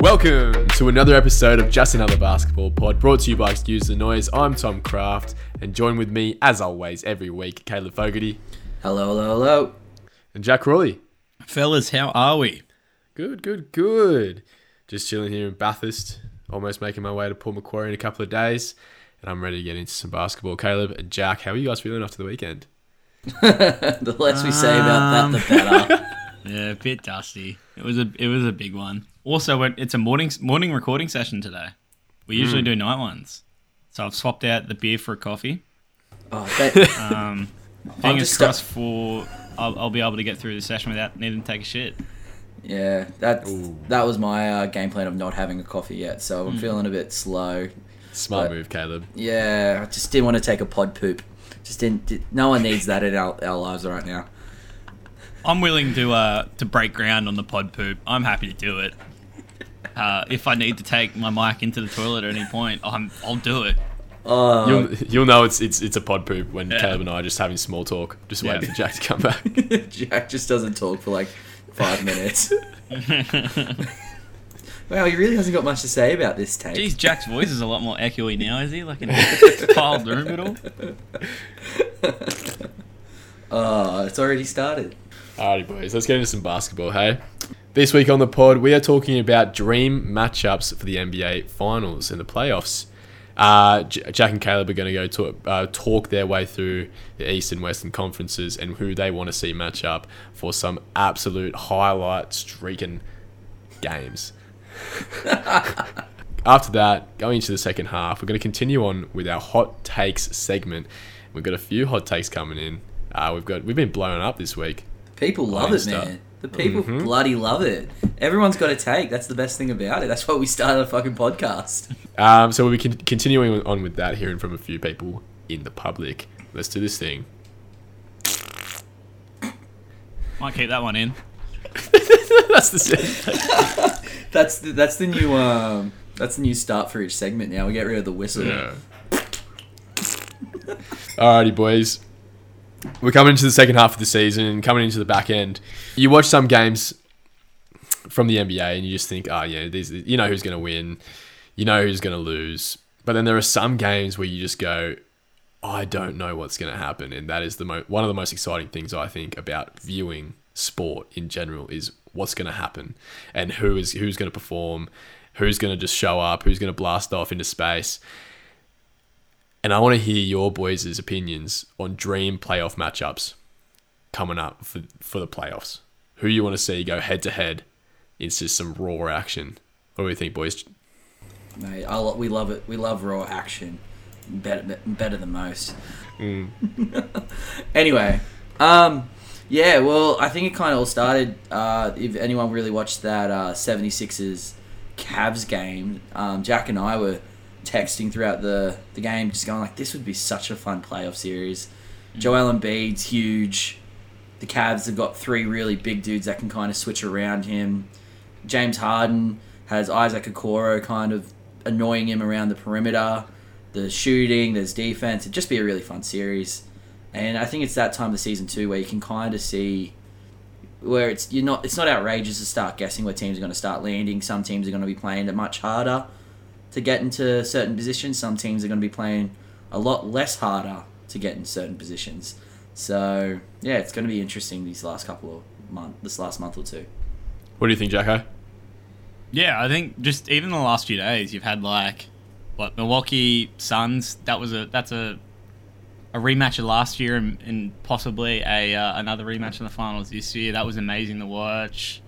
Welcome to another episode of Just Another Basketball Pod, brought to you by Excuse the Noise. I'm Tom Kraft, and join with me, as always, every week, Caleb Fogarty Hello, hello, hello. and Jack Crawley. Fellas, how are we? Good, good, good. Just chilling here in Bathurst, almost making my way to Port Macquarie in a couple of days, and I'm ready to get into some basketball. Caleb and Jack, how are you guys feeling after the weekend? the less we say about that, the better. Yeah, a bit dusty. It was a it was a big one. Also, it's a morning morning recording session today. We usually do night ones, so I've swapped out the beer for a coffee. Oh, that, Um, I'm fingers just crossed for I'll, I'll be able to get through the session without needing to take a shit. yeah, that Ooh. that was my uh, game plan of not having a coffee yet, so I'm feeling a bit slow. Smart But- move, Caleb. Yeah, I just didn't want to take a pod poop. Just didn't. Did, no one needs that in our, our lives right now. I'm willing to uh to break ground on the pod poop. I'm happy to do it. Uh, if I need to take my mic into the toilet at any point, I'm I'll do it. Oh, You'll, you'll know it's it's it's a pod poop when Yeah. Caleb and I are just having small talk, just waiting Yeah. for Jack to come back. Jack just doesn't talk for like five minutes. wow, he really hasn't got much to say about this take. Jeez, Jack's voice is a lot more echoey now, is he? Like in a tiled room at all? Oh, it's already started. Alrighty, boys, let's get into some basketball, hey? This week on the pod, we are talking about dream matchups for the NBA Finals and the playoffs. Uh, J- Jack and Caleb are going to go to, uh, talk their way through the East and Western conferences and who they want to see match up for some absolute highlight streaking games. After that, going into the second half, we're going to continue on with our hot takes segment. We've got a few hot takes coming in. Uh, we've got we've been blown up this week. People love it, man. The people Mhm. bloody love it. Everyone's got a take. That's the best thing about it. That's why we started a fucking podcast. Um, so we'll be con- continuing on with that, hearing from a few people in the public. Let's do this thing. Might keep that one in. That's the set. That's the, that's the new um that's the new start for each segment. Now we get rid of the whistle. Yeah. Alrighty, boys. We're coming into the second half of the season, coming into the back end. You watch some games from the NBA, and you just think, oh yeah, these, you know who's going to win, you know who's going to lose. But then there are some games where you just go, I don't know what's going to happen, and that is the mo- one of the most exciting things I think about viewing sport in general is what's going to happen and who is who's going to perform, who's going to just show up, who's going to blast off into space. And I want to hear your boys' opinions on dream playoff matchups coming up for, for the playoffs. Who you want to see go head to head It's just some raw action. What do you think, boys? Mate, I lo- we love it. We love raw action. Better, better than most. anyway, um, yeah, well, I think it kind of all started. Uh, if anyone really watched that uh, 76ers Cavs game, um, Jack and I were texting throughout the, the game, just going like, this would be such a fun playoff series. Mm. Joel Embiid's huge. The Cavs have got three really big dudes that can kind of switch around him. James Harden has Isaac Okoro kind of annoying him around the perimeter. There's shooting, there's defense. It'd just be a really fun series. And I think it's that time of the season too where you can kind of see where it's you're not it's not outrageous to start guessing where teams are going to start landing. Some teams are going to be playing it much harder to get into certain positions. Some teams are going to be playing a lot less harder to get in certain positions. So yeah, it's going to be interesting these last couple of months, this last month or two. What do you think, Jacko? Yeah, I think just even the last few days, you've had like what Milwaukee Suns. That was a that's a a rematch of last year and, and possibly a uh, another rematch in the finals this year. That was amazing to watch.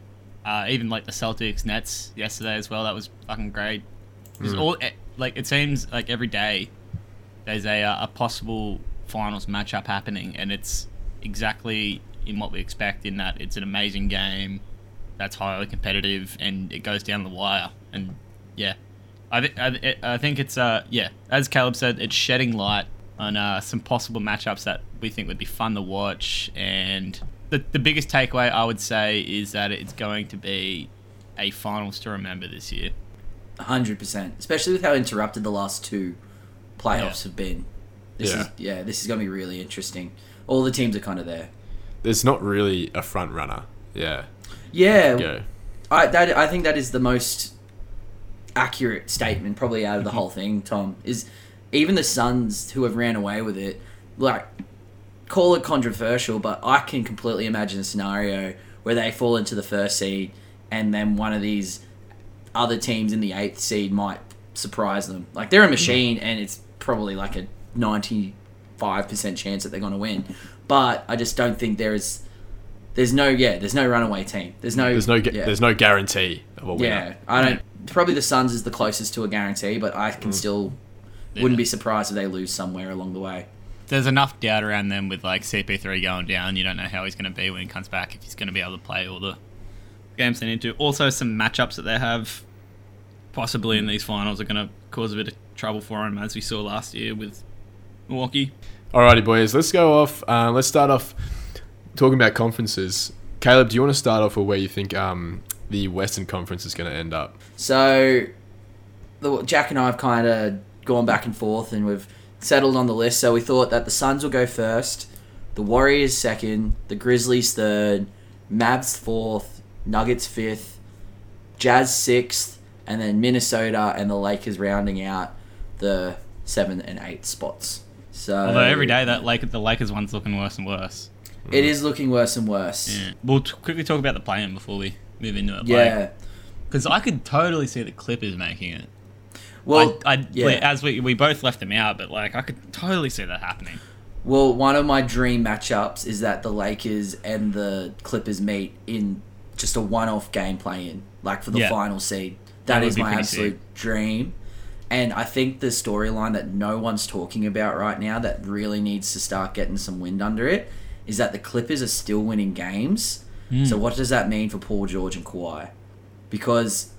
Uh, even like the Celtics Nets yesterday as well. That was fucking great. Just all eh, like it seems like every day there's a uh, a possible finals matchup happening, and it's exactly in what we expect. In that it's an amazing game that's highly competitive and it goes down the wire. And yeah, I, th- I, th- I think it's uh yeah, as Caleb said, it's shedding light on uh, some possible matchups that we think would be fun to watch. And the the biggest takeaway I would say is that it's going to be a finals to remember this year. Hundred percent, especially with how interrupted the last two playoffs Yeah. have been. This Yeah. is yeah, this is gonna be really interesting. All the teams are kind of there. There's not really a front runner. Yeah. Yeah, Go. I that I think that is the most accurate statement probably out of the whole thing. Tom is even the Suns who have ran away with it. Like, call it controversial, but I can completely imagine a scenario where they fall into the first seed, and then one of these other teams in the eighth seed might surprise them. Like they're a machine, and it's probably like a ninety-five percent chance that they're going to win. But I just don't think there is. There's no yeah. There's no runaway team. There's no. There's no gu- yeah. there's no guarantee of a winner. Yeah, I don't. Probably the Suns is the closest to a guarantee, but I Mm. can still wouldn't be surprised if they lose somewhere along the way. There's enough doubt around them with like CP3 going down. You don't know how he's going to be when he comes back. If he's going to be able to play all the games they need to. Also, some matchups that they have possibly in these finals are going to cause a bit of trouble for him, as we saw last year with Milwaukee. Alrighty, boys. Let's go off. Uh, let's start off talking about conferences. Caleb, do you want to start off with where you think um, the Western Conference is going to end up? So, the, Jack and I have kind of gone back and forth, and we've settled on the list. So we thought that the Suns will go first, the Warriors second, the Grizzlies third, Mavs fourth, Nuggets fifth, Jazz sixth, and then Minnesota and the Lakers rounding out the seven and eight spots. So Although every day that Lake, the Lakers one's looking worse and worse. it is looking worse and worse. Yeah. We'll t- quickly talk about the play-in before we move into it. Yeah. Because I could totally see the Clippers making it. Well, I, I, yeah. as we we both left them out, but like I could totally see that happening. Well, one of my dream matchups is that the Lakers and the Clippers meet in just a one-off game play-in, like for the Yeah. final seed. That that is my absolute dream. And I think the storyline that no one's talking about right now that really needs to start getting some wind under it is that the Clippers are still winning games. Hmm. So what does that mean for Paul George and Kawhi? Because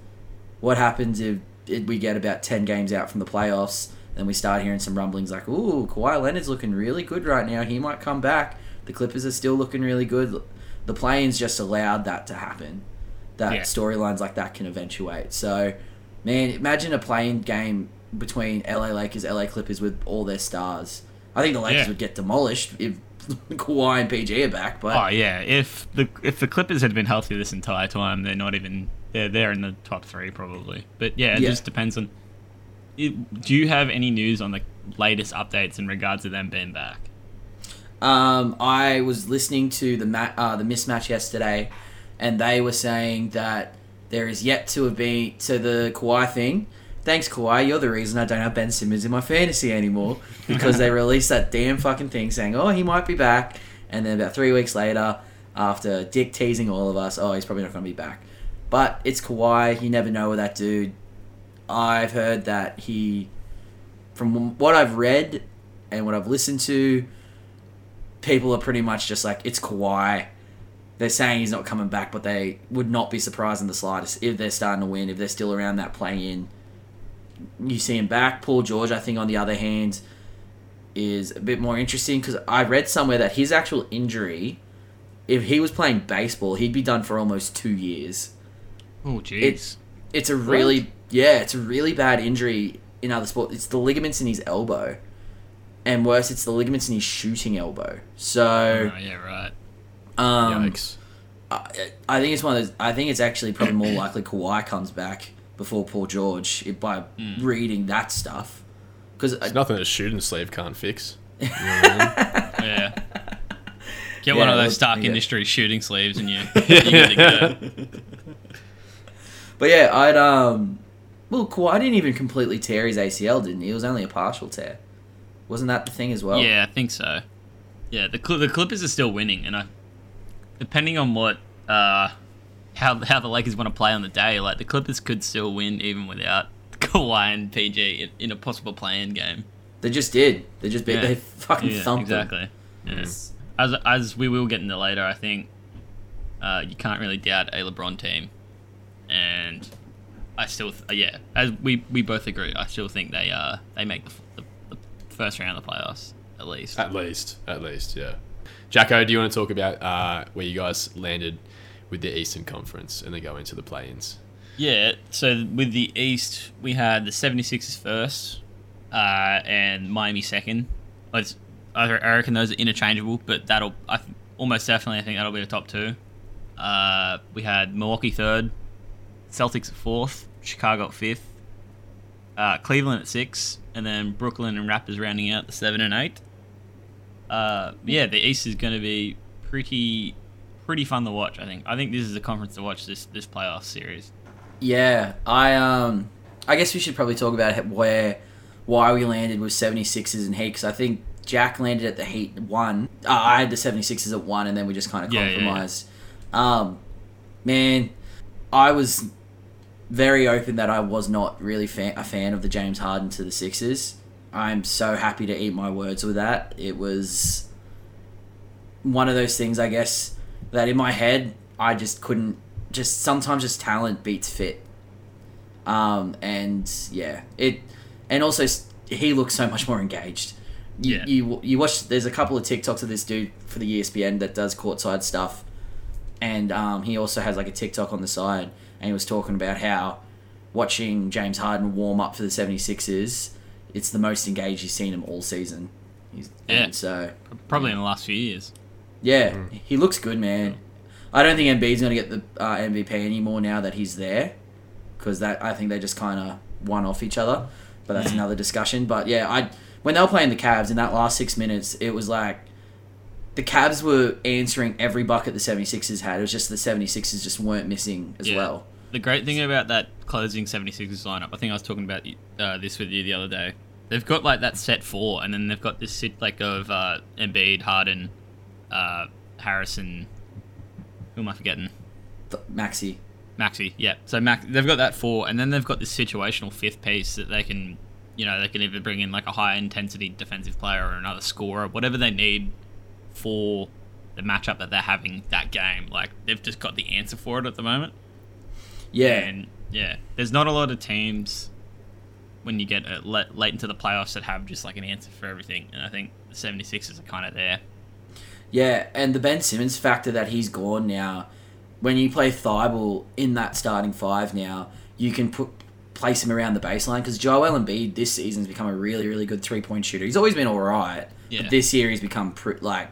what happens if, we get about 10 games out from the playoffs then we start hearing some rumblings like ooh Kawhi Leonard's looking really good right now he might come back the Clippers are still looking really good the play-ins just allowed that to happen that Yeah. storylines like that can eventuate so man imagine a playing game between LA Lakers LA Clippers with all their stars I think the Lakers Yeah. would get demolished if Kawhi and PG are back but Oh yeah, if the if the Clippers had been healthy this entire time, they're not even they're they're in the top three probably. But yeah, it Yeah. just depends on. It, do you have any news on the latest updates in regards to them being back? Um, I was listening to the ma- uh, the mismatch yesterday, and they were saying that there is yet to have been to the Kawhi thing. Thanks, Kawhi. You're the reason I don't have Ben Simmons in my fantasy anymore because they released that damn fucking thing saying, "Oh, he might be back," and then about three weeks later, after Dick teasing all of us, "Oh, he's probably not going to be back." But it's Kawhi. You never know with that dude. I've heard that he, from what I've read and what I've listened to, people are pretty much just like it's Kawhi. They're saying he's not coming back, but they would not be surprised in the slightest if they're starting to win, if they're still around that play in. You see him back. Paul George, I think, on the other hand, is a bit more interesting because I read somewhere that his actual injury, if he was playing baseball, he'd be done for almost two years. Oh jeez. It's a really yeah, it's a really bad injury in other sports. It's the ligaments in his elbow, and worse, it's the ligaments in his shooting elbow. So Oh, yeah, right. um, Yikes. I, I think it's one of those. I think it's actually probably more likely Kawhi comes back before Paul George if, by reading that stuff. Because It's nothing a shooting sleeve can't fix. You know I mean? Yeah. Get one of those Stark yeah. Industries shooting sleeves, and you you're good to go. but yeah, I'd um. Well, Kawhi didn't even completely tear his ACL, didn't he? It was only a partial tear. Wasn't that the thing as well? Yeah, I think so. Yeah, the Cl- the Clippers are still winning, and I, depending on what uh, how how the Lakers want to play on the day, like the Clippers could still win even without Kawhi and PG in, in a possible play-in game. They just did. They just beat. Yeah. They fucking Yeah, thumped them. exactly. Yeah. As as we will get into later, I think uh, you can't really doubt a LeBron team, and I still th- yeah, as we we both agree, I still think they uh they make the, f- the, the first round of the playoffs at least. At least, at least, yeah. Jacko, do you want to talk about uh, where you guys landed with the Eastern Conference and then go into the play-ins? Yeah, so with the East, we had the 76ers first uh, and Miami second. I I reckon those are interchangeable, but that'll I th- almost definitely I think that'll be the top two. Uh, we had Milwaukee third, Celtics at fourth, Chicago at fifth, uh, Cleveland at six, and then Brooklyn and Raptors rounding out the seven and eight. Uh, yeah, the East is going to be pretty pretty fun to watch. I think. I think this is a conference to watch this this playoff series. Yeah, I um, I guess we should probably talk about where why we landed with 76ers and Heat because I think Jack landed at the Heat one. Uh, I had the 76ers at one, and then we just kind of Yeah, yeah, yeah. compromised. Um, man, I was very open that I was not really fan, a fan of the James Harden to the Sixers. I'm so happy to eat my words with that. It was one of those things, I guess, that in my head I just couldn't. Just sometimes just talent beats fit. Um, and yeah, it, and also he looks so much more engaged. You, Yeah. you you watch. There's a couple of TikToks of this dude for the ESPN that does courtside stuff, and um, he also has like a TikTok on the side, and he was talking about how watching James Harden warm up for the 76ers, it's the most engaged he's seen him all season. He's, Yeah. And so Probably in the last few years. yeah, he looks good, man. I don't think Embiid's going to get the uh, MVP anymore now that he's there, because that I think they just kind of one off each other. But that's another discussion. But yeah, I when they were playing the Cavs in that last six minutes, it was like the Cavs were answering every bucket the 76ers had. It was just the 76ers just weren't missing as Yeah. well. The great thing about that closing 76ers lineup, I think I was talking about uh, this with you the other day. They've got like that set four, and then they've got this sit like of uh, Embiid, Harden, uh, Harrison. Who am I forgetting? Maxey. Maxey, yeah. So Max, they've got that four, and then they've got this situational fifth piece that they can, you know, they can either bring in like a high intensity defensive player or another scorer, whatever they need for the matchup that they're having that game. Like they've just got the answer for it at the moment. Yeah. And yeah, there's not a lot of teams when you get uh, late into the playoffs that have just like an answer for everything. And I think the 76ers are kind of there. Yeah, and the Ben Simmons factor that he's gone now, when you play Thybulle in that starting five now, you can put place him around the baseline because Joel Embiid this season's become a really, really good three point shooter. He's always been all right, Yeah. but this year he's become pr- like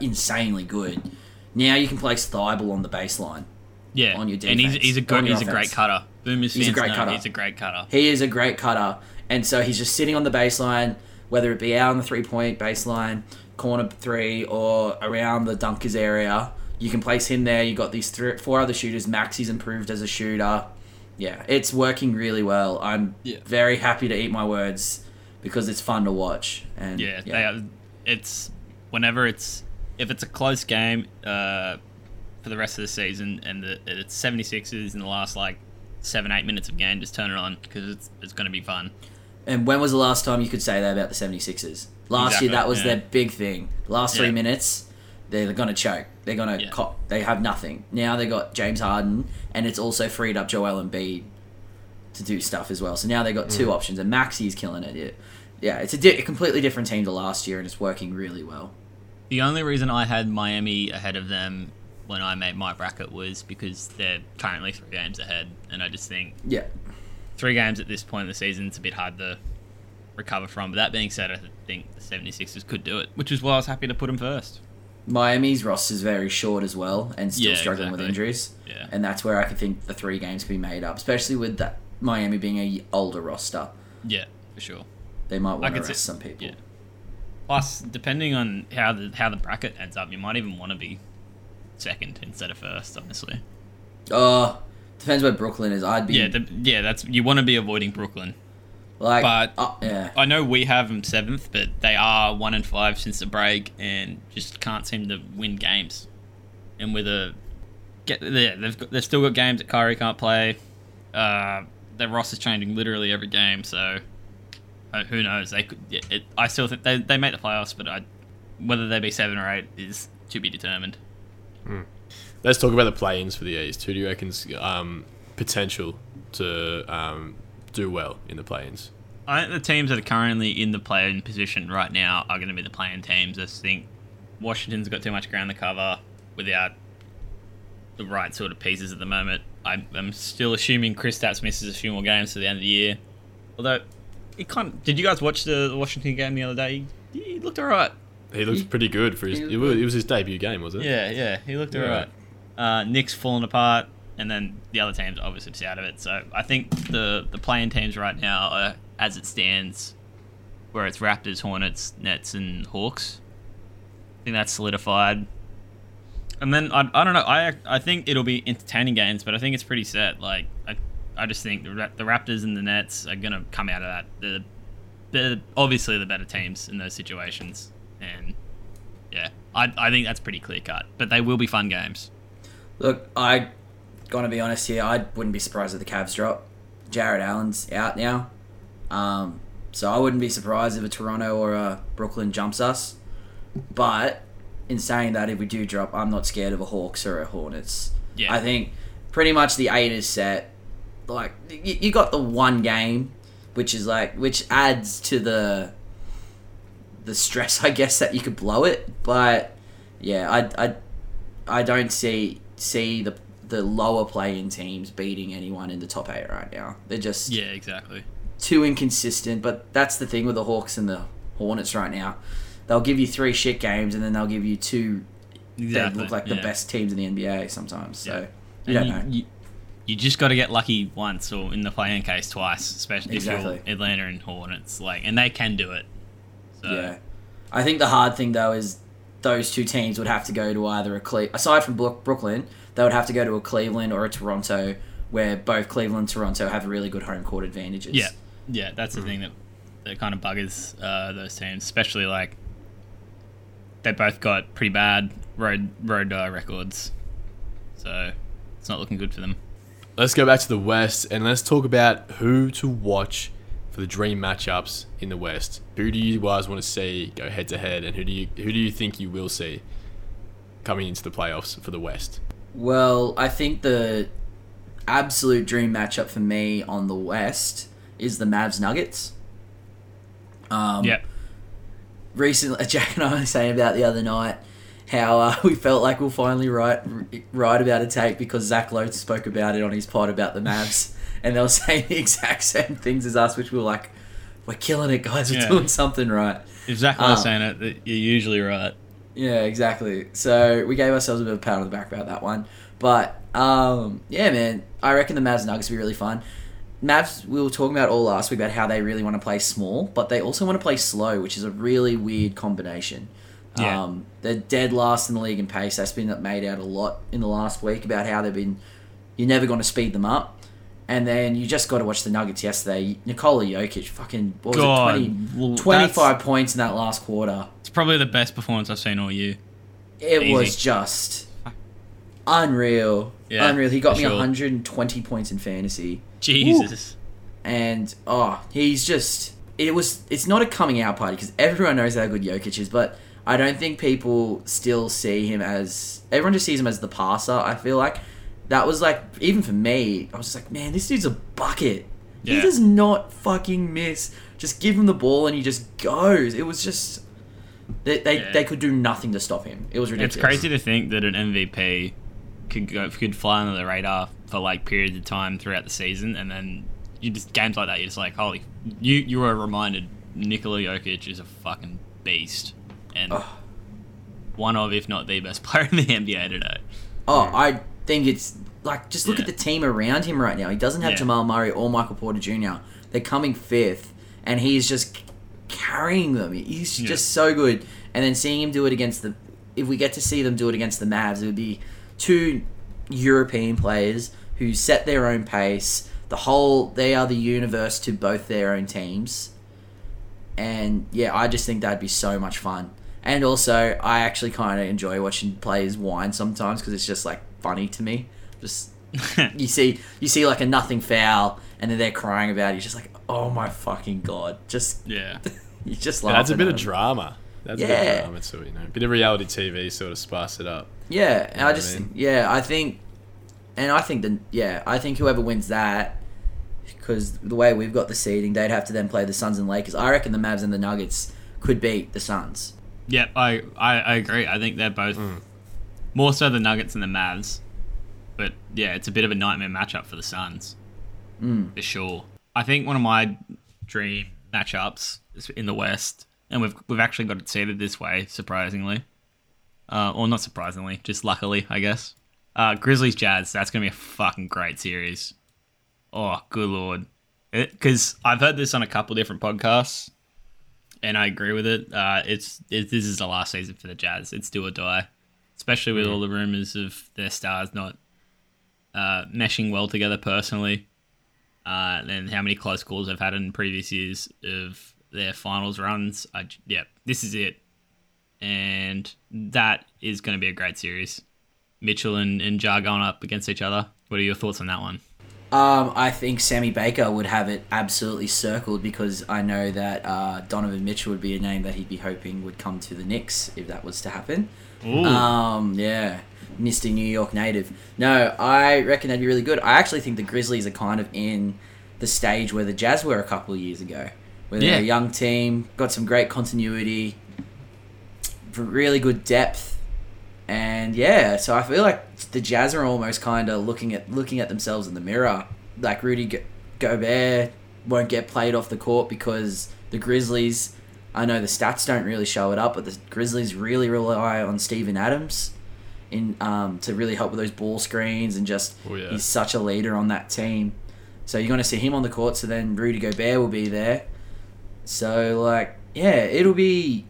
insanely good. Now you can place Thybulle on the baseline. Yeah, On your and he's defense, he's a good he's a great cutter. Boomers He's a great know cutter. He's a great cutter. He is a great cutter, and so he's just sitting on the baseline, whether it be out on the three point baseline, corner three, or around the dunkers area. You can place him there. You got these three, four other shooters. Maxey's improved as a shooter. Yeah, it's working really well. I'm Yeah. very happy to eat my words because it's fun to watch. And Yeah, they are, it's whenever it's if it's a close game uh, for the rest of the season and the, it's 76ers in the last like seven eight minutes of game, just turn it on because it's it's going to be fun. And when was the last time you could say that about the 76ers? Last Exactly, year, that was yeah. their big thing. Last three Yeah. minutes, they're going to choke. They're going to Yeah. cop. They have nothing. Now they got James Harden, and it's also freed up Joel Embiid to do stuff as well. So now they've got Mm. two options, and Maxey's killing it. Yeah, yeah it's a, di- a completely different team to last year, and it's working really well. The only reason I had Miami ahead of them when I made my bracket was because they're currently three games ahead, and I just think Yeah. three games at this point in the season it's a bit hard to recover from. But that being said, I think the 76ers could do it, which is why I was happy to put them first. Miami's roster is very short as well, and still Yeah, struggling with injuries. Yeah. And that's where I could think the three games can be made up, especially with that Miami being a older roster. Yeah, for sure. They might want to rest some people. yeah. Plus, depending on how the how the bracket ends up, you might even want to be second instead of first. Honestly, Oh, depends where Brooklyn is. I'd be yeah, the, yeah. That's you want to be avoiding Brooklyn. like, but- uh, yeah, I know we have them seventh, but they are one and five since the break, and just can't seem to win games. And with a get yeah, they've got, they've still got games that Kyrie can't play. Uh, their roster's changing literally every game, so uh, who knows? They could. It, it, I still think they they make the playoffs, but I, whether they be seven or eight is to be determined. Let's talk about the play-ins for the East. Who do you reckon's um, potential to um, do well in the play-ins? I think the teams that are currently in the play-in position right now are going to be the play-in teams. I think Washington's got too much ground to cover without the right sort of pieces at the moment. I'm, I'm still assuming Chris Kristaps misses a few more games to the end of the year. Although, it kind of, did you guys watch the Washington game the other day? He, he looked alright. He looks He- pretty good for his. It was, it was his debut game, was it? Yeah, yeah, he looked Yeah. alright. Uh, Knicks fallen apart, and then the other teams obviously just out of it. So I think the the playing teams right now, are, as it stands, where it's Raptors, Hornets, Nets, and Hawks. I think that's solidified. And then I, I don't know. I I think it'll be entertaining games, but I think it's pretty set. Like I, I just think the the Raptors and the Nets are gonna come out of that. The they're obviously the better teams in those situations, and yeah, I I think that's pretty clear cut. But they will be fun games. Look, I gonna be honest here. I wouldn't be surprised if the Cavs drop. Jarrett Allen's out now, um, so I wouldn't be surprised if a Toronto or a Brooklyn jumps us. But in saying that, if we do drop, I'm not scared of a Hawks or a Hornets. Yeah. I think pretty much the eight is set. Like you, you got the one game, which is like which adds to the the stress, I guess, that you could blow it. But yeah, I I, I don't see see the the lower playing teams beating anyone in the top eight right now. They're just Yeah, exactly. too inconsistent. But that's the thing with the Hawks and the Hornets right now. They'll give you three shit games and then they'll give you two that look like the yeah. best teams in the NBA sometimes. So Yeah. you don't And know. You, you just got to get lucky once, or in the playing case twice, especially if you're Atlanta and Hornets. Like, and they can do it. So, Yeah, I think the hard thing though is those two teams would have to go to either a Cle- aside from Brooklyn, they would have to go to a Cleveland or a Toronto, where both Cleveland and Toronto have really good home court advantages. Yeah, yeah, that's the thing that that kind of buggers uh, those teams, especially like they both got pretty bad road road uh, records, so it's not looking good for them. Let's go back to the West and let's talk about who to watch for the dream matchups in the West. Who do you guys want to see go head to head, and who do you who do you think you will see coming into the playoffs for the West? Well, I think the absolute dream matchup for me on the West is the Mavs Nuggets. Um, Yep. recently Jack and I were saying about the other night how uh, we felt like we'll finally write write about a take because Zach Lowe spoke about it on his pod about the Mavs, and they were saying the exact same things as us, which we were like, "We're killing it, guys! We're Yeah. doing something right." Exactly Um, saying it, that you're usually right. Yeah, exactly. So we gave ourselves a bit of a pat on the back about that one. But um, yeah, man, I reckon the Mavs Nuggets will be really fun. Mavs, we were talking about all last week about how they really want to play small, but they also want to play slow, which is a really weird combination. Yeah. Um, they're dead last in the league in pace. That's been made out a lot in the last week about how they've been. You're never going to speed them up. And then you just got to watch the Nuggets yesterday. Nikola Jokic, fucking, what was God, it, 20, 25 points in that last quarter. It's probably the best performance I've seen all year. It Easy. was just unreal. Yeah, unreal. He got me sure. 120 points in fantasy. Jesus. And oh, he's just it was it's not a coming out party because everyone knows how good Jokic is, but I don't think people still see him as everyone just sees him as the passer. I feel like that was like even for me, I was just like, man, this dude's a bucket. He does not fucking miss. Just give him the ball and he just goes. It was just they they, Yeah. they could do nothing to stop him. It was ridiculous. It's crazy to think that an MVP could go could fly under the radar for like periods of time throughout the season, and then you just games like that. You're just like, holy, you you are reminded Nikola Jokic is a fucking beast, and one of, if not the best player in the NBA today. Oh, I think it's like just look Yeah. at the team around him right now. He doesn't have Yeah. Jamal Murray or Michael Porter Jr. They're coming fifth, and he's just carrying them. He's Yeah. just so good. And then seeing him do it against the, if we get to see them do it against the Mavs, it would be two European players who set their own pace. The whole they are the universe to both their own teams. And yeah, I just think that'd be so much fun. And also, I actually kind of enjoy watching players whine sometimes because it's just like funny to me. Just you see, you see like a nothing foul, and then they're crying about it. You're just like, oh my fucking god! Just yeah, you just Yeah, laugh. that's a bit of drama. That's a bit Yeah. of drama too, you know. bit of reality TV sort of spice it up. Yeah, and know I what I just mean? yeah, I think, and I think that yeah, I think whoever wins that, because the way we've got the seeding, they'd have to then play the Suns and Lakers. I reckon the Mavs and the Nuggets could beat the Suns. yeah. I, I I agree. I think they're both mm. More so the Nuggets and the Mavs, but yeah, it's a bit of a nightmare matchup for the Suns. Mm. for sure. I think one of my dream matchups is in the West, and we've we've actually got it seeded this way, surprisingly, uh, or not surprisingly, just luckily, I guess. Uh, Grizzlies Jazz. That's gonna be a fucking great series. Oh, good lord. Because I've heard this on a couple different podcasts, and I agree with it. Uh, it's it, this is the last season for the Jazz. It's do or die, especially with all the rumors of their stars not uh, meshing well together personally, uh, and how many close calls they've had in previous years of their finals runs. I, yeah, this is it, and that is going to be a great series. Mitchell and, and Ja going up against each other. What are your thoughts on that one? Um, I think Sammy Baker would have it absolutely circled because I know that uh, Donovan Mitchell would be a name that he'd be hoping would come to the Knicks if that was to happen. Ooh. Um, yeah, Misty New York native. No, I reckon that'd be really good. I actually think the Grizzlies are kind of in the stage where the Jazz were a couple of years ago, where they're Yeah. a young team, got some great continuity, really good depth, and yeah. So I feel like the Jazz are almost kind of looking at looking at themselves in the mirror. Like Rudy Go- Gobert won't get played off the court because the Grizzlies. I know the stats don't really show it up, but the Grizzlies really rely on Steven Adams in um, to really help with those ball screens and just Oh, yeah. he's such a leader on that team. So you're going to see him on the court. So then Rudy Gobert will be there. So like yeah, it'll be.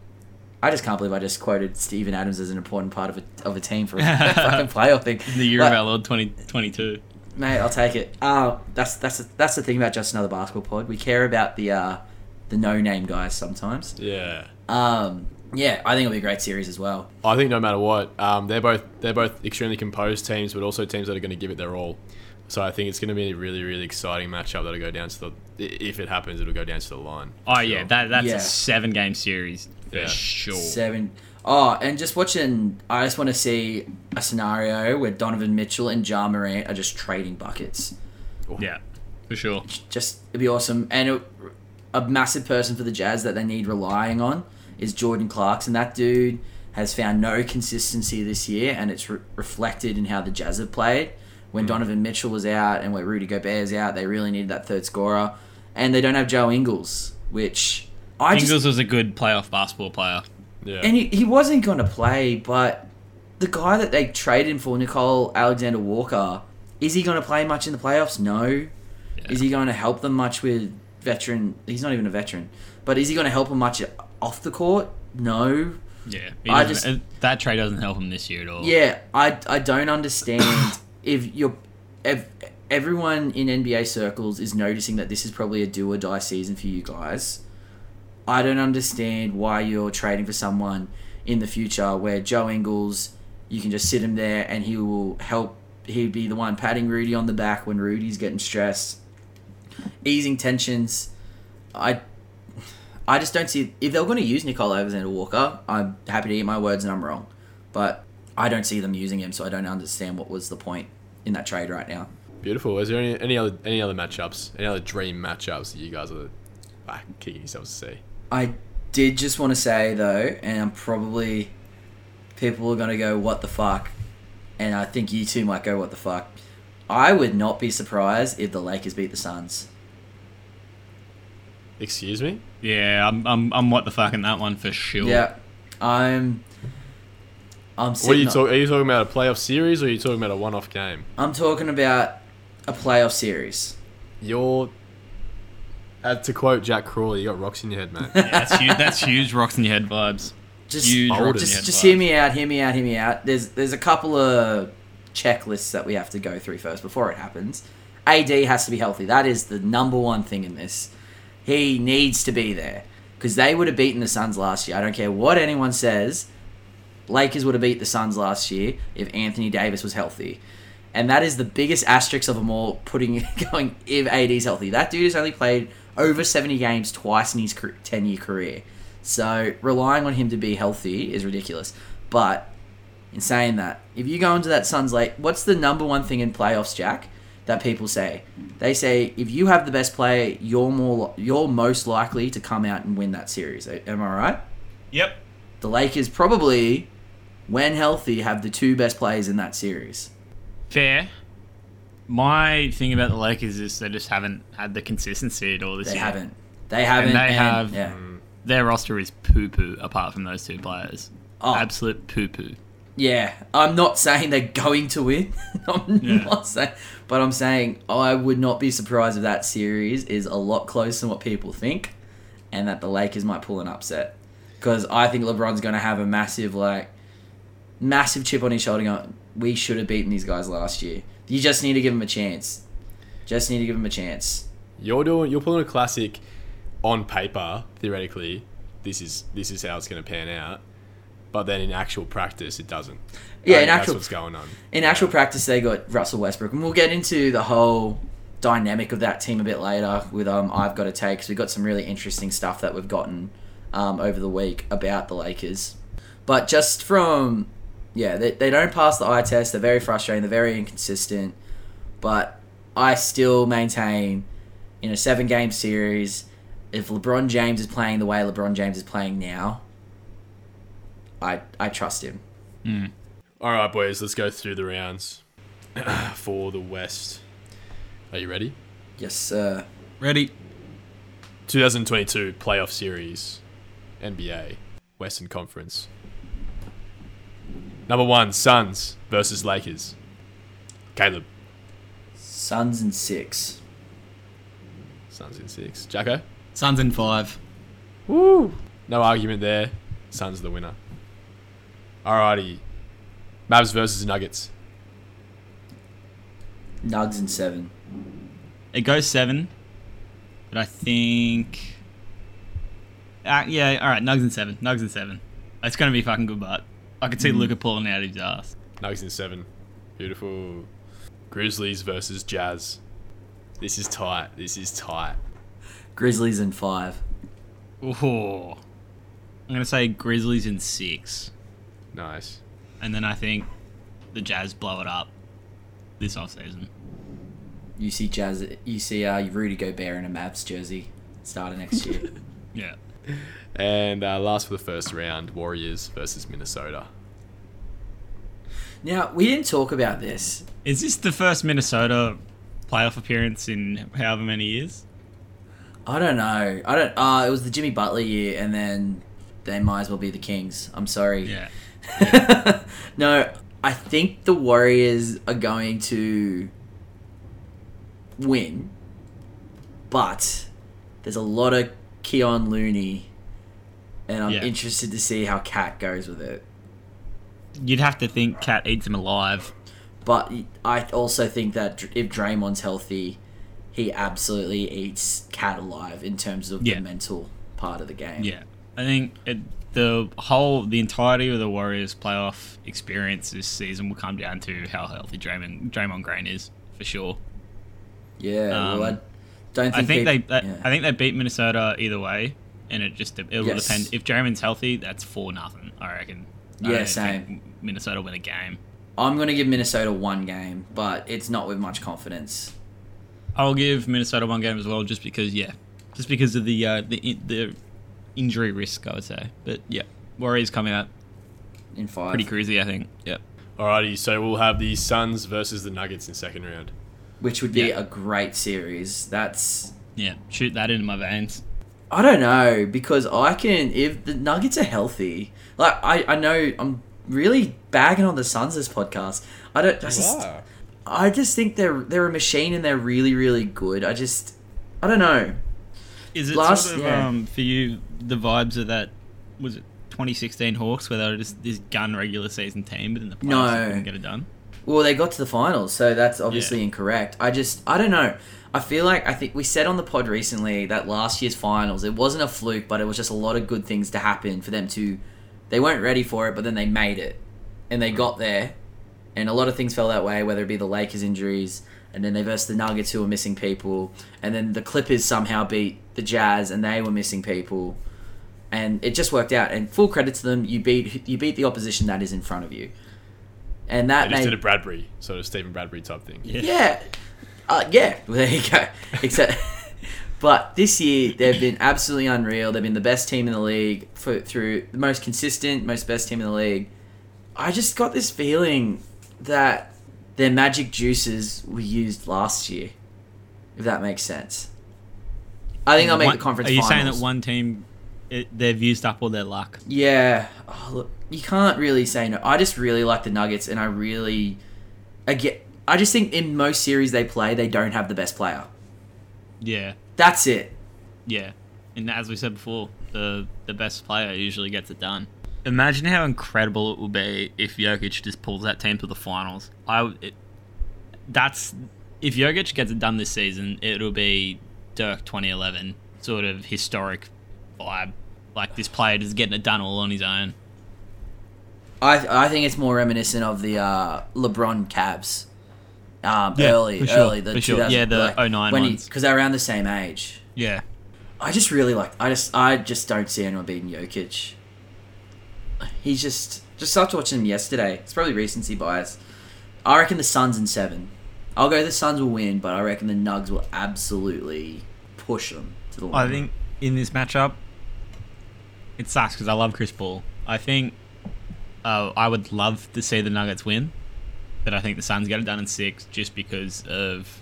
I just can't believe I just quoted Steven Adams as an important part of a of a team for a fucking playoff thing. In the year But- of our Lord 2022. Mate, I'll take it. Uh, that's that's that's the thing about just another basketball pod. We care about the uh, the no name guys sometimes. Yeah. Um, yeah, I think it'll be a great series as well. I think no matter what, um, they're both they're both extremely composed teams, but also teams that are going to give it their all. So I think it's going to be a really really exciting matchup that'll go down to the if it happens, it'll go down to the line. Oh yeah, that that's Yeah. a seven game series for Yeah. sure. Seven. Oh, and just watching, I just want to see a scenario where Donovan Mitchell and Ja Morant are just trading buckets. Yeah, for sure. Just it'd be awesome. And it, a massive person for the Jazz that they need relying on is Jordan Clarkson. And that dude has found no consistency this year, and it's re- reflected in how the Jazz have played. When hmm. Donovan Mitchell was out and when Rudy Gobert's out, they really needed that third scorer, and they don't have Joe Ingles, which I just Ingles was a good playoff basketball player. Yeah. and he, he wasn't going to play, but the guy that they traded him for, Nickeil Alexander Walker, is he going to play much in the playoffs? No. Is he going to help them much with veteran? He's not even a veteran, but is he going to help him much off the court? No. Yeah, I just- uh, that trade doesn't help him this year at all. Yeah, I, I don't understand if you're if everyone in NBA circles is noticing that this is probably a do or die season for you guys. I don't understand why you're trading for someone in the future where Joe Ingles, you can just sit him there and he will help. He'd be the one patting Rudy on the back when Rudy's getting stressed, easing tensions. I, I just don't see if they're going to use Nickeil Alexander Walker. I'm happy to eat my words and I'm wrong, but I don't see them using him, so I don't understand what was the point in that trade right now. Beautiful. Is there any, any other any other matchups? Any other dream matchups that you guys are ah, kicking yourselves to see? I did just want to say though, and I'm probably people are gonna go, "What the fuck?" And I think you two might go, "What the fuck?" I would not be surprised if the Lakers beat the Suns. Excuse me. yeah, I'm, I'm, I'm what the fuck in that one for sure. Yeah, I'm. I'm. What are you talking? Are you talking about a playoff series or are you talking about a one-off game? I'm talking about a playoff series. You're. Uh, to quote Jack Crawley, you got rocks in your head, man. Yeah, that's huge. That's huge. Rocks in your head vibes. Just, Huge rocks rocks in just, your head just vibes. hear me out. Hear me out. Hear me out. There's, there's a couple of checklists that we have to go through first before it happens. AD has to be healthy. That is the number one thing in this. He needs to be there because they would have beaten the Suns last year. I don't care what anyone says. Lakers would have beat the Suns last year if Anthony Davis was healthy. And that is the biggest asterisk of them all, putting going if AD's healthy. That dude has only played over 70 games twice in his 10 year career. So relying on him to be healthy is ridiculous. But in saying that, if you go into that Suns late, what's the number one thing in playoffs, Jack? That people say they say if you have the best player, you're more you're most likely to come out and win that series. Am I right? Yep. The Lakers probably, when healthy, have the two best players in that series. Fair. My thing about the Lakers is they just haven't had the consistency at all this They year. haven't. They haven't. they and- have- Yeah. Mm. Their roster is poo poo apart from those two players. Oh, Absolute poo poo. Yeah, I'm not saying they're going to win. I'm Yeah. not saying, but I'm saying I would not be surprised if that series is a lot closer than what people think, and that the Lakers might pull an upset. Because I think LeBron's going to have a massive like, massive chip on his shoulder. Going, we should have beaten these guys last year. You just need to give them a chance. Just need to give them a chance. You're doing. You're pulling a classic on paper. Theoretically, this is this is how it's going to pan out. But then in actual practice, it doesn't. Yeah, in actual- that's what's going on. In actual practice, they got Russell Westbrook, and we'll get into the whole dynamic of that team a bit later. With um, I've got to take because we've got some really interesting stuff that we've gotten um, over the week about the Lakers. But just from yeah, they, they don't pass the eye test. They're very frustrating. They're very inconsistent. But I still maintain in a seven game series, if LeBron James is playing the way LeBron James is playing now, I I trust him. Hmm. All right, boys. Let's go through the rounds for the West. Are you ready? Yes, sir. Ready? 2022 playoff series, NBA Western Conference. Number one, Suns versus Lakers. Caleb, Suns in six. Suns in six. Jacko, Suns in five. woo, no argument there. Suns the winner. Alrighty, Mavs versus Nuggets. Nugs in seven. It goes seven, but I think. Uh, yeah, all right. Nugs in seven. Nugs in seven. It's gonna be fucking good, but I could see Luka pulling out his ass. Nuggets in seven. Beautiful. Grizzlies versus Jazz. This is tight. This is tight. Grizzlies in five. Oh, I'm gonna say Grizzlies in six, Nice. and then I think the Jazz blow it up this offseason. You see Jazz. You see uh, Rudy Gobert in a Mavs jersey starting next year. Yeah. And uh, last for the first round, Warriors versus Minnesota. now we didn't talk about this. Is this the first Minnesota playoff appearance in however many years? I don't know. I don't. Uh, it was the Jimmy Butler year, and then they might as well be the Kings. I'm sorry. Yeah. no, I think the Warriors are going to win, but there's a lot of Kevon Looney, and I'm Yeah. interested to see how Cat goes with it. You'd have to think Cat eats him alive. But I also think that if Draymond's healthy, he absolutely eats Cat alive in terms of Yeah. the mental part of the game. Yeah, I think it, the whole, the entirety of the Warriors' playoff experience this season will come down to how healthy Draymond Draymond Green is for sure. Yeah, well, I Um, don't think, I think they, that, yeah. I think they beat Minnesota either way, and it just it will Yes. depend. If Draymond's healthy, that's four nothing. I reckon. I Yeah, same. Minnesota win a game. I'm going to give Minnesota one game, but it's not with much confidence. I'll give Minnesota one game as well, just because yeah, just because of the uh, the the injury risk, I would say. But yeah, Warriors coming out In five, pretty cruisy, I think. Yep. Alrighty, so we'll have the Suns versus the Nuggets in second round. which would be Yeah. a great series. That's Yeah, shoot that into my veins. I don't know because I can if the Nuggets are healthy. Like I, I know I'm really bagging on the Suns this podcast. I don't. I just, I just think they're they're a machine and they're really really good. I just I don't know. Is it Last- sort of yeah. um, for you the vibes of that? Was it 2016 Hawks where they were just this gun regular season team, but in the playoffs No. they couldn't get it done? Well, they got to the finals, so that's obviously Yeah. incorrect. I just, I don't know. I feel like I think we said on the pod recently that last year's finals, it wasn't a fluke, but it was just a lot of good things to happen for them to. They weren't ready for it, but then they made it, and they got there, and a lot of things fell that way. Whether it be the Lakers injuries, and then they versed the Nuggets who were missing people, and then the Clippers somehow beat the Jazz, and they were missing people, and it just worked out. And full credit to them, you beat you beat the opposition that is in front of you, and They that just made did a Bradbury, sort of Steven Bradbury type thing. yeah. Uh, yeah. Well, there you go. Except, but this year they've been absolutely unreal. They've been the best team in the league for, through the most consistent, most best team in the league. I just got this feeling that their magic juices were used last year. If that makes sense. I think they'll make One- the conference Are you finals. saying that one team it, they've used up all their luck. Yeah. Oh, look, you can't really say no. I just really like the Nuggets, and I really, again, I just think in most series they play, they don't have the best player. Yeah, That's it. yeah. And as we said before, the the best player usually gets it done. Imagine how incredible it will be if Jokic just pulls that team to the finals. I w- it, that's if Jokic gets it done this season, it'll be Dirk 2011 sort of historic vibe. Like this player just getting it done all on his own. I I think it's more reminiscent of the uh, LeBron Cavs. Um, Yeah, early, for sure, early, the for sure. 2000 Yeah, the 09 when ones. because they're around the same age. Yeah, I just really like. I just I just don't see anyone beating Jokic. He's just just started watching him yesterday. It's probably recency bias. I reckon the Suns in seven. I'll go the Suns will win, but I reckon the Nugs will absolutely push them to the line. I think in this matchup, it sucks because I love Chris Paul. I think uh, I would love to see the Nuggets win, but I think the Suns get it done in six just because of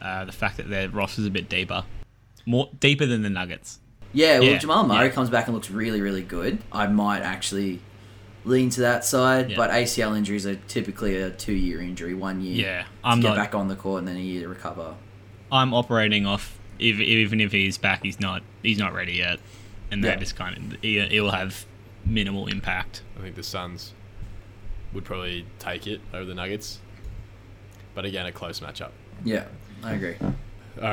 uh, the fact that their roster's a bit deeper, more deeper than the Nuggets. Yeah, well, Yeah, Jamal Murray yeah. comes back and looks really, really good. I might actually lean to that side, Yeah. but ACL injuries are typically a two-year injury, one year Yeah, I'm get not. back on the court and then a year to recover. I'm operating off if, even if he's back, he's not. He's not ready yet, and Yeah. that just kind of it, he'll have minimal impact. I think the Suns would probably take it over the Nuggets. But again, a close matchup. Yeah, I agree. All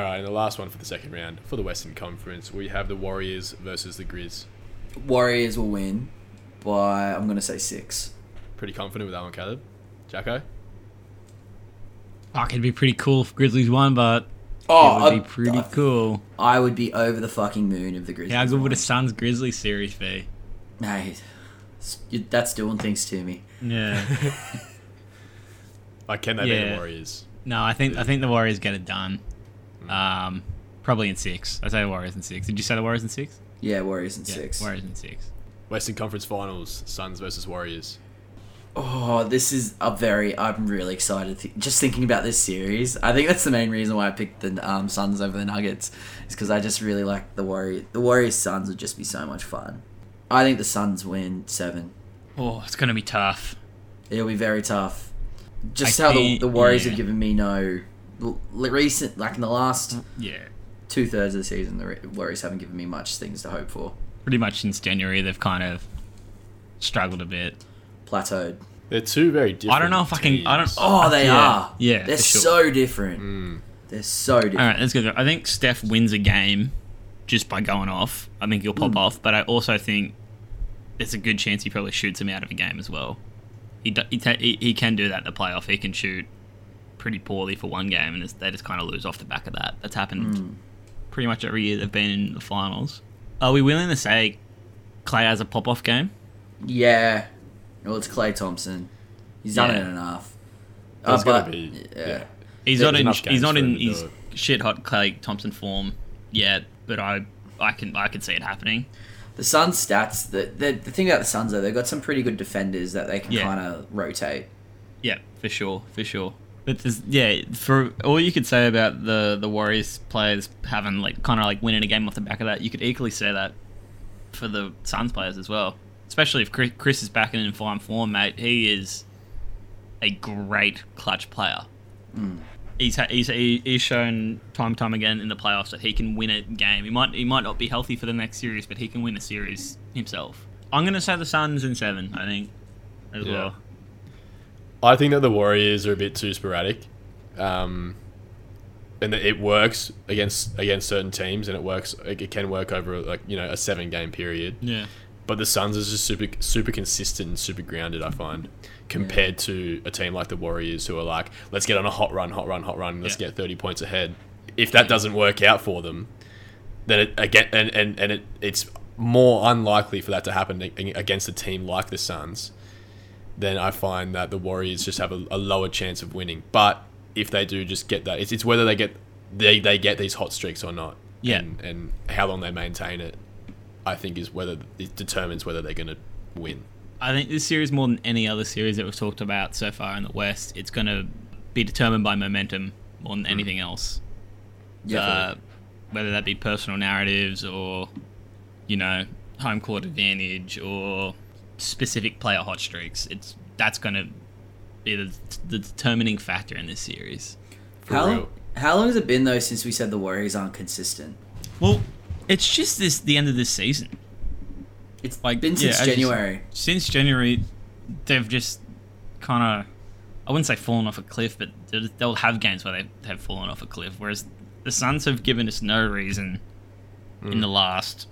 right, and the last one for the second round for the Western Conference, we have the Warriors versus the Grizz. Warriors will win by I'm going to say six. Pretty confident with that one, Caleb. Jacko? Fuck, it'd be pretty cool if Grizzlies won, but Oh, it would I- be pretty I- cool. I would be over the fucking moon if the Grizzlies. How good would a won. Suns Grizzlies series be? Mate, that's doing things to me. Yeah. Like, can they beat the Warriors? no, I think I think the Warriors get it done. Um, probably in six. I say the Warriors in six. Did you say the Warriors in six? Yeah, Warriors in Yeah, six. Warriors in six. Western Conference Finals, Suns versus Warriors. Oh, this is a very. I'm really excited. Th- just thinking about this series, I think that's the main reason why I picked the um, Suns over the Nuggets, is because I just really like the Warriors. The Warriors Suns would just be so much fun. I think the Suns win seven. Oh, it's gonna be tough. It'll be very tough. Just I how the, think- the Warriors yeah. have given me no l- recent, like in the last Yeah. two thirds of the season, the Warriors haven't given me much things to hope for. Pretty much since January, they've kind of struggled a bit. Plateaued. They're two very different. I don't know if I can- I don't- Oh, they Yeah. are. Yeah, they're sure. so different. Mm. They're so different. All right, let's go. I think Steph wins a game just by going off. I think he'll pop off, but I also think there's a good chance he probably shoots him out of a game as well. He he, ta- he, he can do that in the playoff. He can shoot pretty poorly for one game, and they just kind of lose off the back of that. That's happened pretty much every year they've been in the finals. Are we willing to say Klay has a pop off game? Yeah. Well, it's Klay Thompson. He's done Yeah. it enough. There's Uh, gotta but- be- yeah. yeah. He's There's not in. enough He's not for him in to do his it. shit hot Klay Thompson form yet, but I I can I can see it happening. The Suns' stats, the, the, the thing about the Suns, though, they've got some pretty good defenders that they can Yeah. kind of rotate. Yeah, for sure, for sure. But there's, yeah, for all you could say about the the Warriors players having like kind of like winning a game off the back of that, you could equally say that for the Suns players as well. Especially if Chris, is back in fine form, mate. He is a great clutch player. He's, he's he's shown time and time again in the playoffs that he can win a game. He might he might not be healthy for the next series, but he can win a series himself. I'm gonna say the Suns in seven. I think as Yeah. well. I think that the Warriors are a bit too sporadic, um, and that it works against against certain teams, and it works. It can work over like you know a seven game period. Yeah. But the Suns is just super super consistent and super grounded. I find compared to a team like the Warriors, who are like, let's get on a hot run, hot run, hot run, let's Yeah. get thirty points ahead. If that doesn't work out for them, then it again and and, and it, it's more unlikely for that to happen against a team like the Suns. Then I find that the Warriors just have a, a lower chance of winning. But if they do just get that, it's, it's whether they get they, they get these hot streaks or not. Yeah. And, and how long they maintain it, I think is whether it determines whether they're going to win. I think this series, more than any other series that we've talked about so far in the West, it's going to be determined by momentum more than anything else. Yeah. Uh, whether that be personal narratives or, you know, home court advantage or specific player hot streaks. It's that's going to be the, the determining factor in this series. For how, real. how long has it been though since we said the Warriors aren't consistent? Well, it's just this the end of this season. It's Like, been yeah, since as you said. January. Since January, they've just kind of I wouldn't say fallen off a cliff, but they'll- they'll have games where they have fallen off a cliff. Whereas the Suns have given us no reason in the last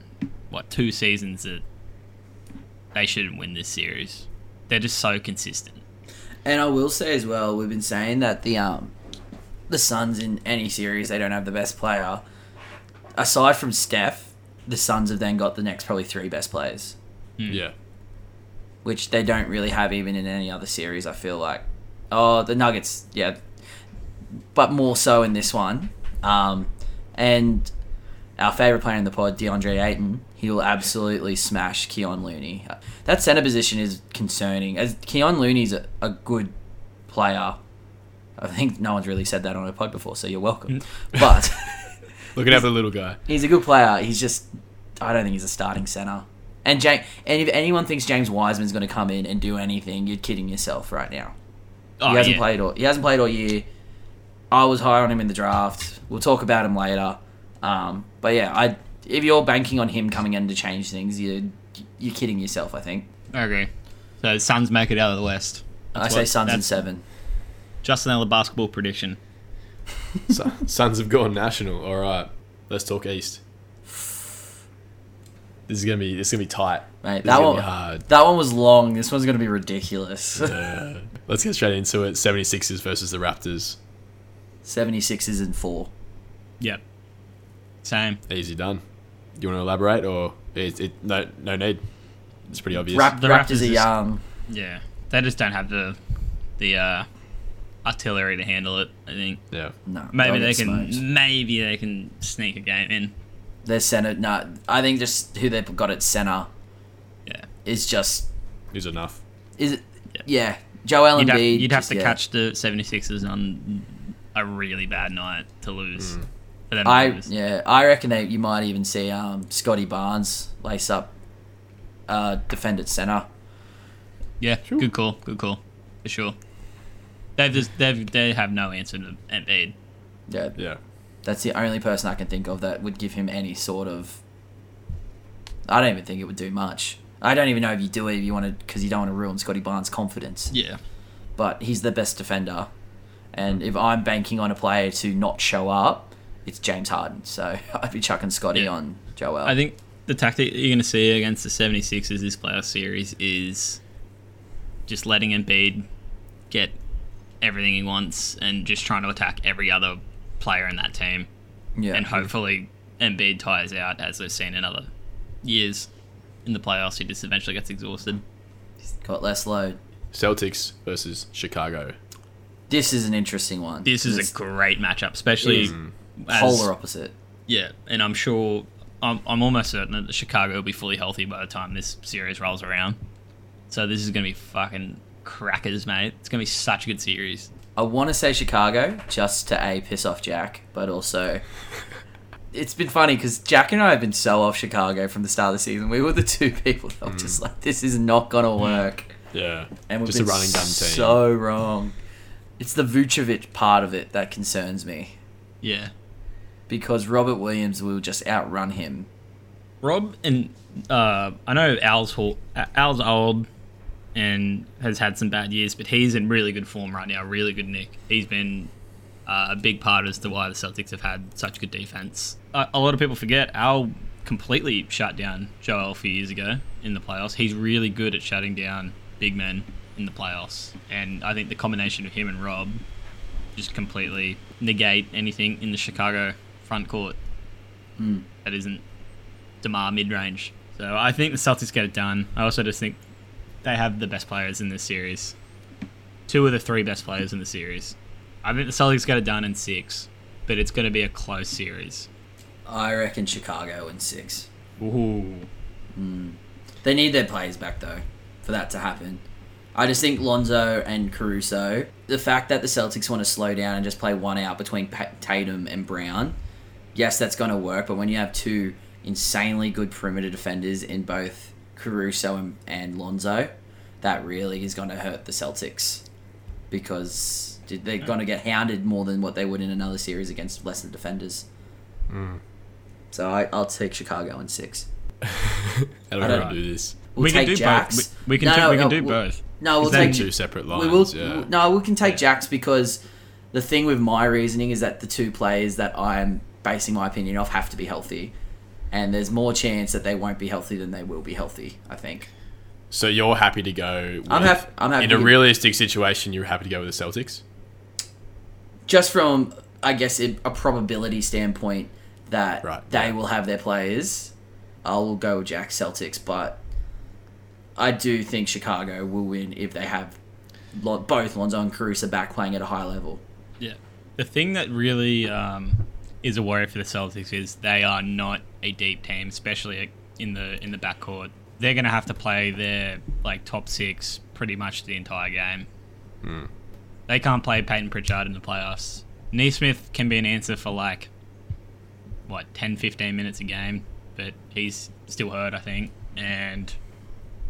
what two seasons that they shouldn't win this series. They're just so consistent. And I will say as well, we've been saying that the um the Suns in any series they don't have the best player. Aside from Steph, the Suns have then got the next probably three best players, Yeah. which they don't really have even in any other series. I feel like, oh, the Nuggets, yeah, but more so in this one. Um, and our favorite player in the pod, DeAndre Ayton, he will absolutely smash Kevon Looney. That center position is concerning. As Kevon Looney's a, a good player. I think no one's really said that on a pod before, so you're welcome. But Looking out for the little guy. he's a good player. He's just I don't think he's a starting center. And James, and if anyone thinks James Wiseman's going to come in and do anything, you're kidding yourself right now. Oh, he hasn't yeah. played all he hasn't played all year. I was high on him in the draft. We'll talk about him later. Um, but yeah, I if you're banking on him coming in to change things, you you're kidding yourself. I think. I agree. So the Suns make it out of the West. I That's say what- Suns in seven. Justin Eller basketball prediction. So, Suns have gone national. All right. Let's talk East. This is gonna be this is gonna be tight. Mate, This that is gonna one hard. that one was long. This one's gonna be ridiculous. Uh, let's get straight into it. 76ers versus the Raptors. 76ers in four. Yep. Same. Easy done. You want to elaborate or it, it no no need. It's pretty obvious. Rap- The Raptors, Raptors are young. Yeah. They just don't have the the uh, artillery to handle it. I think yeah. No, maybe they'll they get can smoked. maybe they can sneak a game in. Their center, no, I think just who they've got at center Yeah. is just Is enough. is it? Yeah. Yeah, Joel You'd have, you'd have just- to yeah. catch the 76ers on a really bad night to lose. For them I lose. yeah, I reckon that you might even see um, Scottie Barnes lace up, uh, defend at center. Yeah, Sure. good call, good call, for sure. They've just they've they have no answer to Embiid. Yeah, Yeah. that's the only person I can think of that would give him any sort of. I don't even think it would do much. I don't even know if you do it if you want to because you don't want to ruin Scottie Barnes' confidence. Yeah, but he's the best defender. And if I'm banking on a player to not show up, it's James Harden. So I'd be chucking Scottie Yeah. on Joel. I think the tactic that you're going to see against the 76ers this playoff series is just letting Embiid get everything he wants and just trying to attack every other player in that team. yeah. And hopefully Embiid tires out as we've seen in other years in the playoffs. He just eventually gets exhausted. He's got less load. Celtics versus Chicago. This is an interesting one. This is It's a great matchup, especially as, polar opposite. Yeah, and I'm sure, I'm, I'm almost certain that Chicago will be fully healthy by the time this series rolls around. So this is going to be fucking crackers, mate. It's going to be such a good series. I want to say Chicago just to a piss off Jack, but also it's been funny because Jack and I have been so off Chicago from the start of the season. We were the two people that were just like, this is not gonna work, Yeah. and we've Just a been running gun team. so wrong. It's the Vucevic part of it that concerns me. Yeah. because Robert Williams will just outrun him. Rob and uh, I know Al's Al's old and has had some bad years, but he's in really good form right now. Really good nick. He's been uh, a big part as to why the Celtics have had such good defense. Uh, a lot of people forget Al completely shut down Joel a few years ago in the playoffs. He's really good at shutting down big men in the playoffs, and I think the combination of him and Rob just completely negate anything in the Chicago front court Mm. that isn't Demar mid range. So I think the Celtics get it done. I also just think they have the best players in this series. Two of the three best players in the series. I think the Celtics get it done in six, but it's going to be a close series. I reckon Chicago in six. Ooh. Hmm. They need their players back though for that to happen. I just think Lonzo and Caruso, the fact that the Celtics want to slow down and just play one out between Tatum and Brown, yes, that's going to work. But when you have two insanely good perimeter defenders in both Caruso and, and Lonzo, that really is going to hurt the Celtics because they're going to get hounded more than what they would in another series against lesser defenders. Hmm. So I, I'll take Chicago in six. How do I I don't want to do this? We'll we can do Jax. both. We, we can No, do, no, we can no, do we'll- both. No, we'll take Two separate lines. we lines. will. yeah. No, we can take Yeah. Jax because the thing with my reasoning is that the two players that I'm basing my opinion off have to be healthy, and there's more chance that they won't be healthy than they will be healthy. I think. So you're happy to go? With, I'm hap- I'm happy In a to- realistic situation, you're happy to go with the Celtics. Just from I guess a, a probability standpoint that Right, they yeah. will have their players, I'll go with Jack Celtics, but I do think Chicago will win if they have both Lonzo and Caruso back playing at a high level. Yeah. The thing that really um, is a worry for the Celtics is they are not a deep team, especially in the in the backcourt. They're going to have to play their like top six pretty much the entire game. Hmm. They can't play Payton Pritchard in the playoffs. Nesmith can be an answer for like what 10, 15 minutes a game, but he's still hurt, I think, and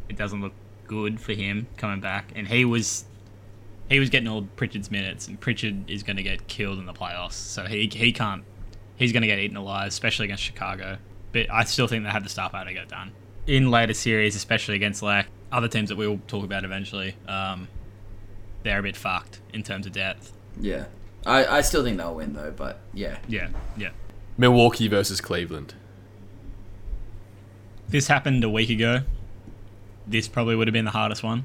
it doesn't look good for him coming back. And he was he was getting all Pritchard's minutes, and Pritchard is going to get killed in the playoffs. So he he can't. He's going to get eaten alive, especially against Chicago. But I still think they have the star power to get it done in later series, especially against like other teams that we'll talk about eventually. Um, they're a bit fucked in terms of depth. Yeah, I, I still think they'll win though, but yeah, Yeah, yeah. Milwaukee versus Cleveland. This happened a week ago. This probably would have been the hardest one.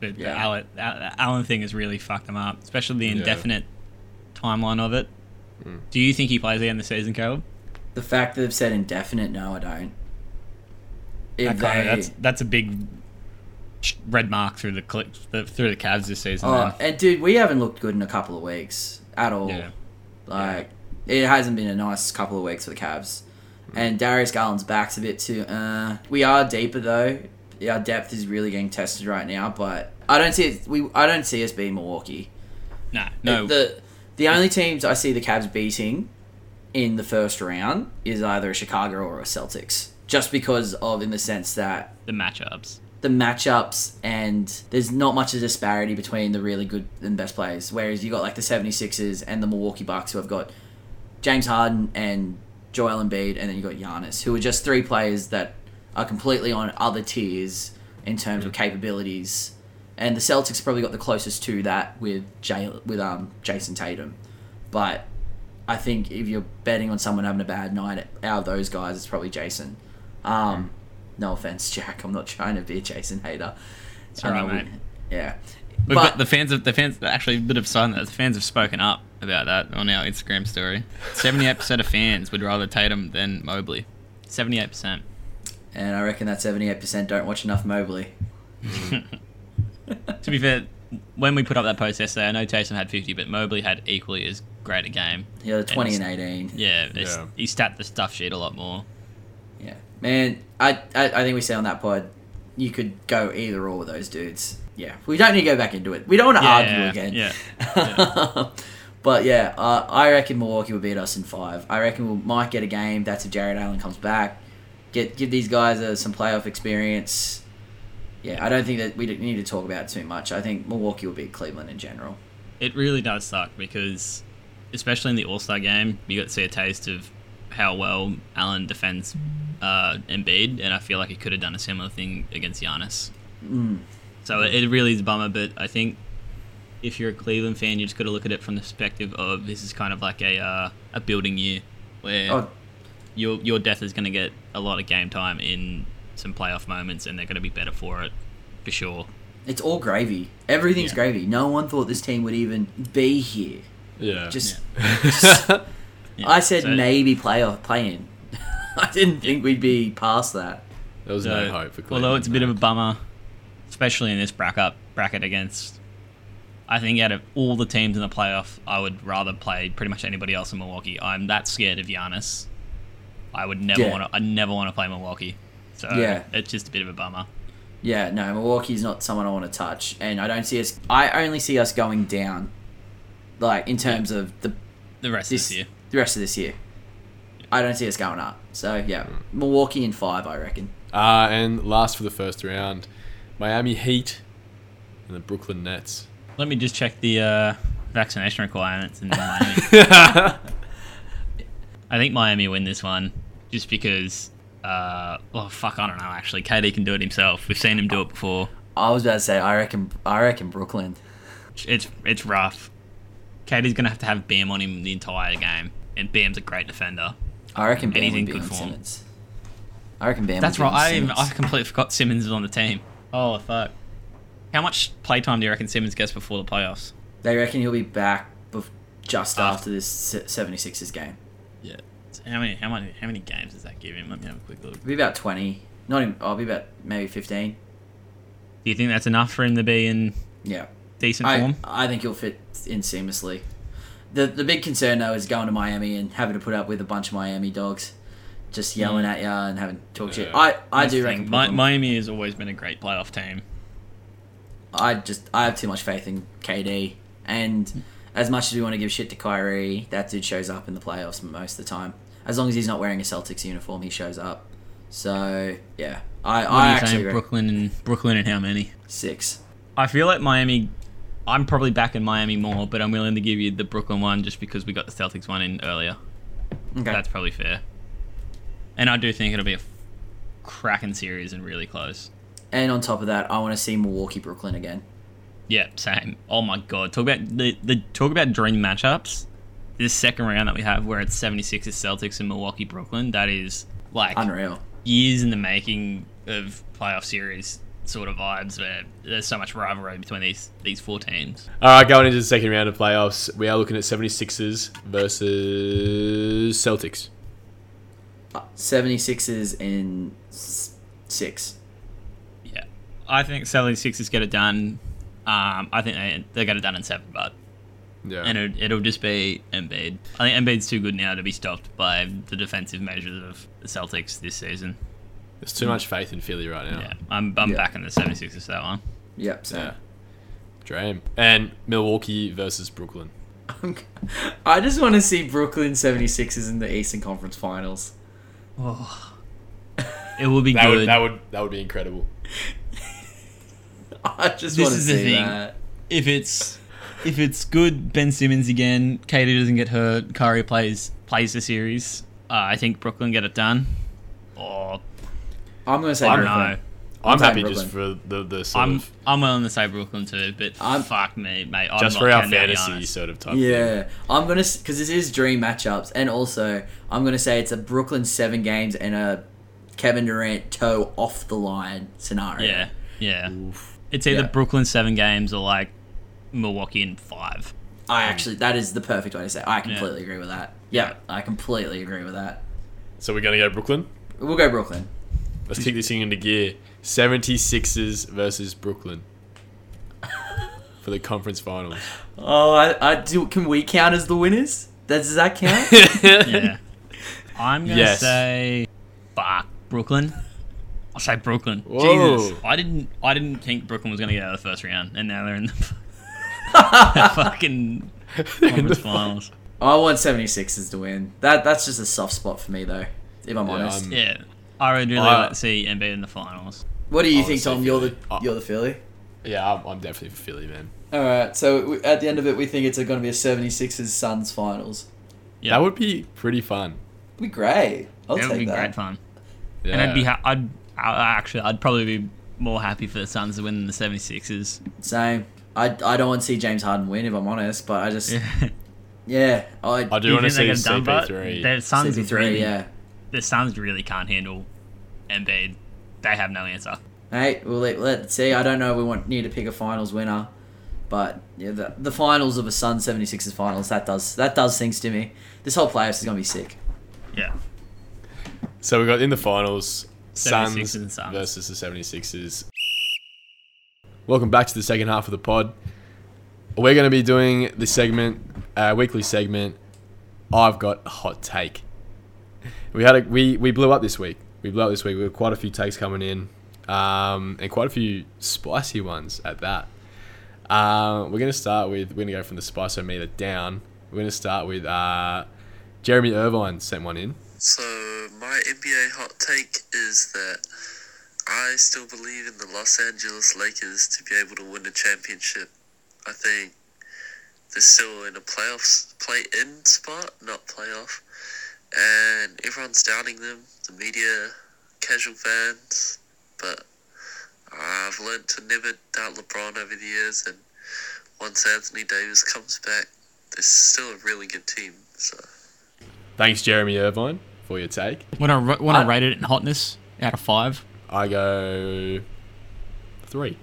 But the Allen, Al- Allen thing has really fucked them up, especially the Yeah. indefinite timeline of it. Do you think he plays again the season, Caleb? the fact that they've said indefinite, no, I don't. If That they, that's that's a big red mark through the, cl- the through the Cavs this season. oh, and dude, we haven't looked good in a couple of weeks at all. Yeah. Like it hasn't been a nice couple of weeks for the Cavs. And Darius Garland's back's a bit too. Uh, we are deeper though. Our depth is really getting tested right now, but I don't see it. We I don't see us being Milwaukee. Nah, no. The the only teams I see the Cavs beating in the first round is either a Chicago or a Celtics. Just because of in the sense that the matchups. the matchups and there's not much of a disparity between the really good and best players. Whereas you got like the 76ers and the Milwaukee Bucks who have got James Harden and Joel Embiid and then you got Giannis who are just three players that are completely on other tiers in terms of capabilities. And the Celtics probably got the closest to that with Jay, with um Jayson Tatum. But I think if you're betting on someone having a bad night out of those guys, it's probably Jayson. Um, no offense, Jack. I'm not trying to be a Jayson hater. It's we- mate. Yeah, We've but the fans of the fans. Actually, a bit of sign that the fans have spoken up about that on our Instagram story. Seventy-eight percent of fans would rather Tatum than Mobley. Seventy-eight percent. and I reckon that 78% don't watch enough Mobley. To be fair, when we put up that post yesterday, I know Tatum had 50, but Mobley had equally as great a game. He had 20 and And 18. Yeah, it's, Yeah. he stat the stuff sheet a lot more. Yeah, man. I, I I think we said on that pod, you could go either or with those dudes. Yeah, we don't need to go back into it. We don't want to Yeah, argue again. yeah, but yeah, uh, I reckon Milwaukee will beat us in five. I reckon we might get a game. That's if Jarrett Allen comes back. Get give these guys uh, some playoff experience. Yeah, I don't think that we need to talk about it too much. I think Milwaukee will beat Cleveland in general. It really does suck because, especially in the All Star game, you got to see a taste of how well Allen defends uh, Embiid, and I feel like he could have done a similar thing against Giannis. Mm. So it, it really is a bummer, but I think if you're a Cleveland fan, you just got to look at it from the perspective of this is kind of like a uh, a building year where Oh, your your death is going to get a lot of game time in some playoff moments, and they're going to be better for it for sure. it's all gravy. Everything's Yeah. gravy. No one thought this team would even be here. Yeah. Just Yeah, I said so- maybe playoff play in. I didn't think we'd be past that. there was So, no hope for Cleveland. Although it's a bit of a bummer, especially in this bracket bracket against. I think out of all the teams in the playoff, I would rather play pretty much anybody else in Milwaukee. I'm that scared of Giannis. I would never Yeah. want to. I never want to play Milwaukee. So Yeah. it's just a bit of a bummer. Yeah, no, Milwaukee's not someone I want to touch, and I don't see us. I only see us going down, like in terms of the The rest this of this year. the rest of this year. I don't see us going up. So yeah, Hmm. Milwaukee in five, I reckon. Uh, and last for the first round, Miami Heat and the Brooklyn Nets. Let me just check the uh, vaccination requirements in Miami. I think Miami win this one just because. Uh, oh fuck! I don't know. Actually, KD can do it himself. We've seen him do it before. I was about to say, I reckon, I reckon Brooklyn. It's it's rough. KD's gonna have to have Bam on him the entire game, and Bam's a great defender. I reckon Bam he's would in be good form. Simmons. I reckon Bam. That's right. I even, I completely forgot Simmons is on the team. Oh fuck! How much playtime do you reckon Simmons gets before the playoffs? They reckon he'll be back bef- just After. after this se- 76ers game. Yeah. How many how many how many games does that give him? Let me have a quick look. It'll be about 20. Not even. Oh, I'll be about maybe 15. Do you think that's enough for him to be in Yeah. decent I, form? I think he'll fit in seamlessly. The the big concern though is going to Miami and having to put up with a bunch of Miami dogs, just hmm. yelling at you and having to talk shit. Yeah. I, I do the reckon thing. Mi- Miami has always been a great playoff team. I just I have too much faith in KD and hmm. as much as we want to give shit to Kyrie, that dude shows up in the playoffs most of the time. As long as he's not wearing a Celtics uniform, he shows up. So yeah, I What I are you actually saying? Brooklyn and Brooklyn and how many? six. I feel like Miami. I'm probably back in Miami more, but I'm willing to give you the Brooklyn one just because we got the Celtics one in earlier. Okay. That's probably fair. And I do think it'll be a f- cracking series and really close. and on top of that, I want to see Milwaukee Brooklyn again. Yeah, same. Oh my god, talk about the the talk about dream matchups. This second round that we have, where it's 76ers Celtics and Milwaukee Brooklyn, that is like Unreal. years in the making of playoff series sort of vibes. Where there's so much rivalry between these these four teams. All right, going into the second round of playoffs, we are looking at 76ers versus Celtics. 76ers in six. Yeah, I think 76ers get it done. Um, I think they they get it done in seven, but Yeah. and it, it'll just be Embiid. I think Embiid's too good now to be stopped by the defensive measures of the Celtics this season. There's too much faith in Philly right now. Yeah, I'm, I'm Yeah. backing the 76ers for that one. Yep. So Yeah. Dream. And Milwaukee versus Brooklyn. I just want to see Brooklyn 76ers in the Eastern Conference Finals. Oh, it will be That good. would that would that would be incredible. I just This want to is the see thing. that. if it's if it's good, Ben Simmons again. KD doesn't get hurt. Kyrie plays plays the series. Uh, I think Brooklyn get it done. Or I'm going to say I don't Brooklyn. know. I'm, saying happy just for the the sort I'm of I'm willing to say Brooklyn too, but I'm- fuck me, mate. I'm just not for our fantasy sort of type. thing. Yeah, I'm gonna because this is dream matchups, and also I'm gonna say it's a Brooklyn seven games and a Kevin Durant toe off the line scenario. Yeah, yeah. It's either Yeah. Brooklyn seven games or like Milwaukee in five. I actually that is the perfect way to say. It. I completely agree with that. Yeah, I completely agree with that. So we're gonna go Brooklyn. We'll go Brooklyn. Let's kick this thing into gear. 76ers versus Brooklyn for the conference finals. Oh, I, I do. Can we count as the winners? Does that count? Yeah. I'm gonna Yes. say fuck Brooklyn. I'll say Brooklyn. Whoa. Jesus, I didn't I didn't think Brooklyn was gonna get out of the first round, and now they're in the fucking conference finals. I want 76ers to win. That that's just a soft spot for me though. If I'm Yeah, honest. I'm- Yeah, I would really I- like to see Embiid in the finals. what do you I think, wanna Tom? You're the Philly. Uh, you're the Philly. Yeah, I'm, I'm definitely for Philly, man. All right. So we, at the end of it, we think it's going to be a 76ers Suns finals. Yeah, That would be pretty fun. It'd be great. I'll it take would be that. great fun. Yeah. And I'd be ha- I'd I, actually I'd probably be more happy for the Suns to win than the 76ers. Same. I, I don't want to see James Harden win if I'm honest, but I just yeah, Yeah. I I do want to see think they're done, but CP3. The Suns CP3, really, yeah. the Suns really can't handle Embiid. They have no answer. Hey, well let, let's see. I don't know. if We want need to pick a finals winner, but yeah, the, the finals of a Sun 76ers finals that does that does things to me. This whole playoffs is gonna be sick. Yeah. So we got in the finals Suns and Suns. versus the 76ers. Welcome back to the second half of the pod. We're going to be doing the segment, uh, weekly segment. I've got a hot take. We had a, we we blew up this week. We blew up this week. We had quite a few takes coming in, um, and quite a few spicy ones at that. Uh, we're going to start with we're going to go from the spice meter down. We're going to start with uh, Jeremy Irvine sent one in. So my NBA hot take is that I still believe in the Los Angeles Lakers to be able to win a championship. I think they're still in a playoffs play in spot, not playoff. And everyone's doubting them, the media, casual fans, but I've learned to never doubt LeBron over the years and once Anthony Davis comes back, they're still a really good team. So Thanks, Jeremy Irvine, for your take. Want to want I- to rate it in hotness out of five? I go three.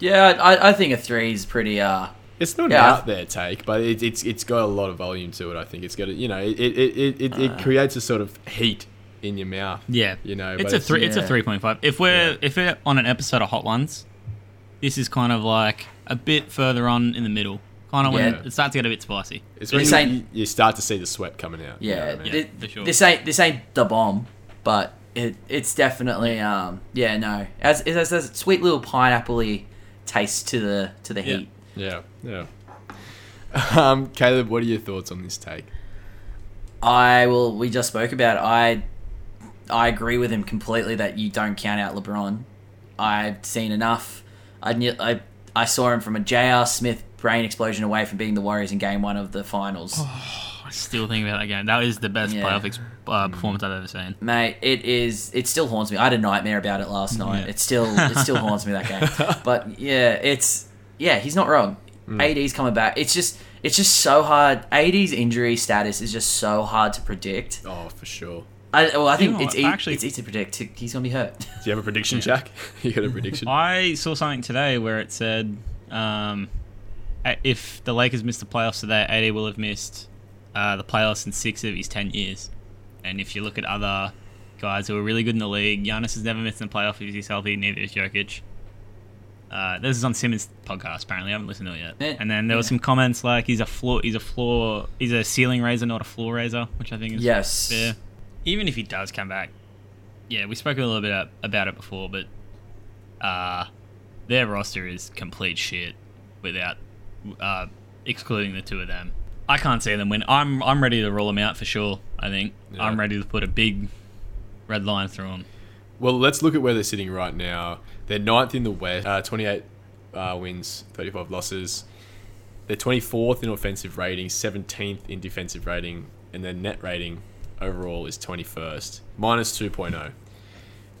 Yeah, I, I think a three is pretty. Uh, It's not Yeah, I- an out there take, but it, it's it's got a lot of volume to it. I think it's got a, you know it it, it, it, it creates a sort of heat in your mouth. Yeah, You know, it's but a it's- three. It's a Yeah. three point five. If we're Yeah. if we're on an episode of Hot Ones, this is kind of like a bit further on in the middle. Kind of when Yeah. it starts to get a bit spicy. It's when This you, ain't- you, you start to see the sweat coming out. you know yeah, I mean? thi- for sure. this ain't this ain't the bomb, but it it's definitely um yeah no as it has a sweet little pineapple-y taste to the to the Yeah. heat. yeah, yeah. Um, Caleb, what are your thoughts on this take? I will. We just spoke about. It. I I agree with him completely that you don't count out LeBron. I've seen enough. I knew, I I saw him from a J.R. Smith brain explosion away from beating the Warriors in Game One of the Finals. I still think about that game. That is the best Yeah. playoff ex- uh, performance I've ever seen. Mate, it is. It still haunts me. I had a nightmare about it last night. Yeah. It still, it still haunts me that game. But yeah, it's yeah, he's not wrong. AD's coming back. It's just, it's just so hard. AD's injury status is just so hard to predict. Oh, for sure. I, well, I You think know it's e- Actually- it's easy to predict. He's gonna be hurt. Do you have a prediction, Jack? you got a prediction? I saw something today where it said um, if the Lakers miss the playoffs today, AD will have missed uh, the playoffs in six of his ten years. And if you look at other guys who are really good in the league, Giannis has never missed in the playoff if he's healthy. Neither is Jokic. Uh, this is on Simmons' podcast. Apparently, I haven't listened to it yet. And then there yeah. some comments like he's a floor, he's a floor, he's a ceiling raiser, not a floor raiser, which I think is Yes. fair. Even if he does come back, yeah, we spoke a little bit about it before, but uh, their roster is complete shit without uh, excluding the two of them. I can't see them win. I'm I'm ready to roll them out for sure. I think Yeah. I'm ready to put a big red line through them. Well, let's look at where they're sitting right now. They're ninth in the West, uh, 28 uh, wins, 35 losses. They're 24th in offensive rating, 17th in defensive rating, and their net rating overall is 21st, minus 2.0.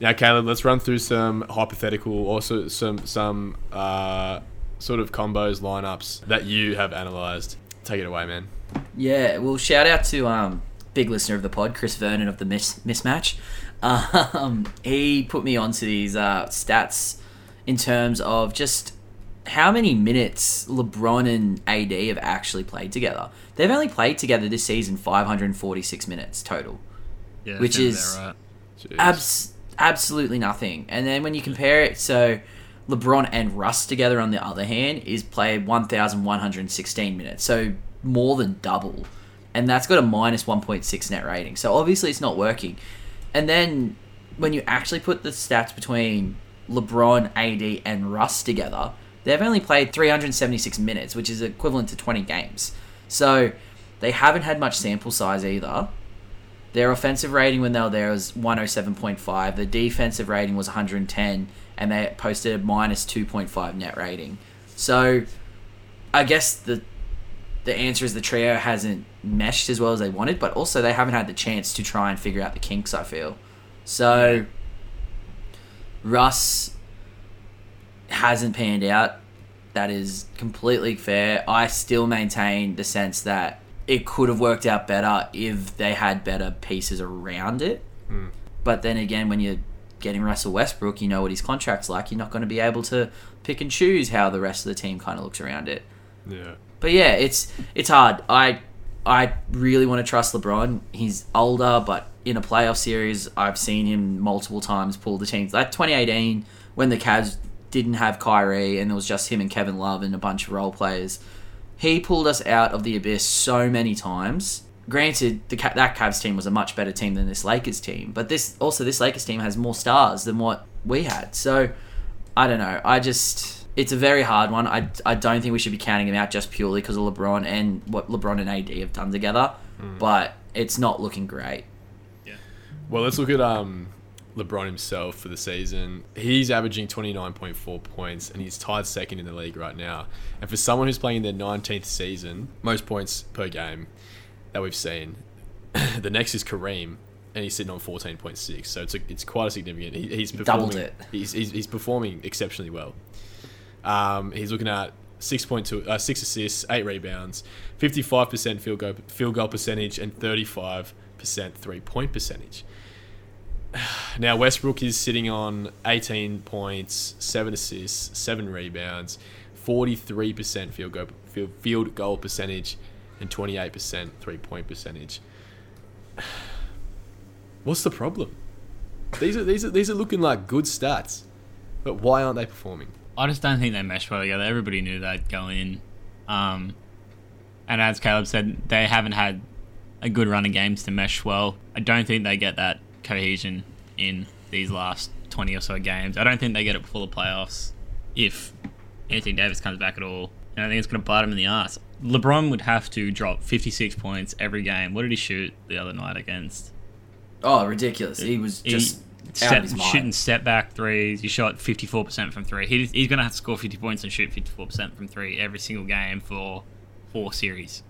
Now, Caleb, let's run through some hypothetical, also some some uh, sort of combos, lineups that you have analyzed. Take it away, man. Yeah, well, shout out to um, big listener of the pod, Chris Vernon of the mis- mismatch. Um, he put me onto these uh, stats in terms of just how many minutes LeBron and AD have actually played together. They've only played together this season 546 minutes total. Yeah, Which is- right. Abs- absolutely nothing. And then when you compare it, so LeBron and Russ together, on the other hand, is played 1,116 minutes. So more than double. And that's got a minus 1.6 net rating. So obviously it's not working. And then when you actually put the stats between LeBron, AD, and Russ together, they've only played 376 minutes, which is equivalent to 20 games. So they haven't had much sample size either. Their offensive rating when they were there was 107.5. The defensive rating was 110, and they posted a minus 2.5 net rating. So, I guess the the answer is the trio hasn't meshed as well as they wanted, but also they haven't had the chance to try and figure out the kinks. I feel so. Russ hasn't panned out. That is completely fair. I still maintain the sense that it could have worked out better if they had better pieces around it. Hmm. But then again, when you're getting Russell Westbrook, you know what his contract's like. You're not going to be able to pick and choose how the rest of the team kind of looks around it. Yeah. But yeah, it's it's hard. I I really want to trust LeBron. He's older, but in a playoff series, I've seen him multiple times pull the teams. Like 2018, when the Cavs didn't have Kyrie and it was just him and Kevin Love and a bunch of role players, he pulled us out of the abyss so many times. Granted, the that Cavs team was a much better team than this Lakers team, but this also this Lakers team has more stars than what we had. So I don't know. I just it's a very hard one. I, I don't think we should be counting him out just purely because of LeBron and what LeBron and AD have done together. But it's not looking great. Yeah. Well, let's look at um, LeBron himself for the season. He's averaging 29.4 points and he's tied second in the league right now. And for someone who's playing their 19th season, most points per game that we've seen, the next is Kareem and he's sitting on 14.6. So it's a, it's quite a significant. He, he's performing, doubled it. He's, he's, he's performing exceptionally well. Um, he's looking at 6.2 uh, 6 assists, 8 rebounds, 55% field goal field goal percentage and 35% three-point percentage. Now Westbrook is sitting on 18 points, 7 assists, 7 rebounds, 43% field goal field, field goal percentage and 28% three-point percentage. What's the problem? These are these are these are looking like good stats. But why aren't they performing? I just don't think they mesh well together. Everybody knew they'd go in. Um, and as Caleb said, they haven't had a good run of games to mesh well. I don't think they get that cohesion in these last 20 or so games. I don't think they get it before the playoffs if Anthony Davis comes back at all. And I think it's going to bite him in the ass. LeBron would have to drop 56 points every game. What did he shoot the other night against? Oh, ridiculous! He was He just out step, of his mind. shooting step back threes. He shot 54% from three. He, he's going to have to score 50 points and shoot 54% from three every single game for four series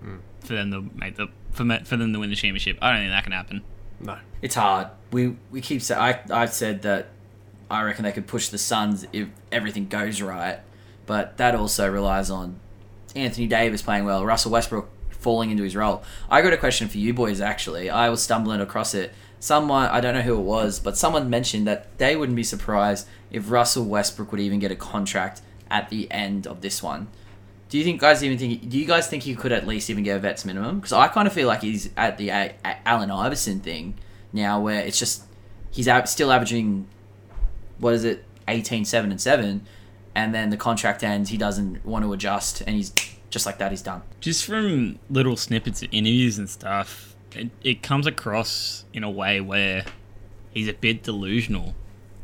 hmm. for them to make the for, for them to win the championship. I don't think that can happen. No. It's hard. We we keep say I I said that I reckon they could push the Suns if everything goes right, but that also relies on Anthony Davis playing well, Russell Westbrook falling into his role. I got a question for you boys. Actually, I was stumbling across it. Someone I don't know who it was, but someone mentioned that they wouldn't be surprised if Russell Westbrook would even get a contract at the end of this one. Do you think guys even think? Do you guys think he could at least even get a vets minimum? Because I kind of feel like he's at the Allen Iverson thing now, where it's just he's out, still averaging what is it, 18, 7, and seven, and then the contract ends. He doesn't want to adjust, and he's just like that. He's done. Just from little snippets of interviews and stuff, it, it comes across in a way where he's a bit delusional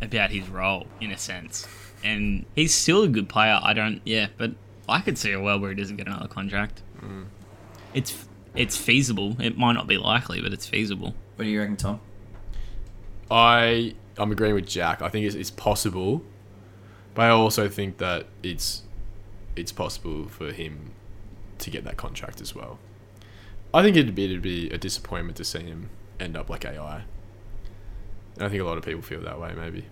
about his role, in a sense. And he's still a good player. I don't, yeah, but I could see a world where he doesn't get another contract. Mm. It's it's feasible. It might not be likely, but it's feasible. What do you reckon, Tom? I I'm agreeing with Jack. I think it's, it's possible, but I also think that it's it's possible for him to get that contract as well. I think it'd be it'd be a disappointment to see him end up like AI. And I think a lot of people feel that way. Maybe.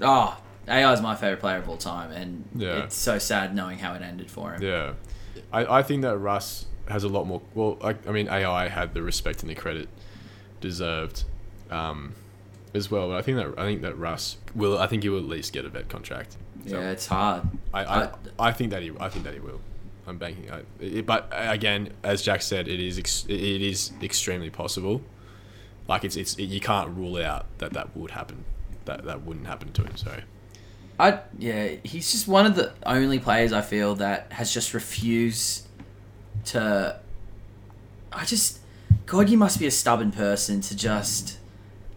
Oh, AI is my favorite player of all time, and Yeah. it's so sad knowing how it ended for him. Yeah, I, I think that Russ has a lot more. Well, I, I mean, AI had the respect and the credit deserved, um, as well. But I think that I think that Russ will. I think he will at least get a vet contract. So Yeah, it's hard. I, I, I- I think that he. I think that he will. I'm banking. I, it, but uh, again, as Jack said, it is ex, it is extremely possible. Like it's it's you can't rule out that that would happen. That that wouldn't happen to him. So I yeah, he's just one of the only players I feel that has just refused to. I just, God, you must be a stubborn person to just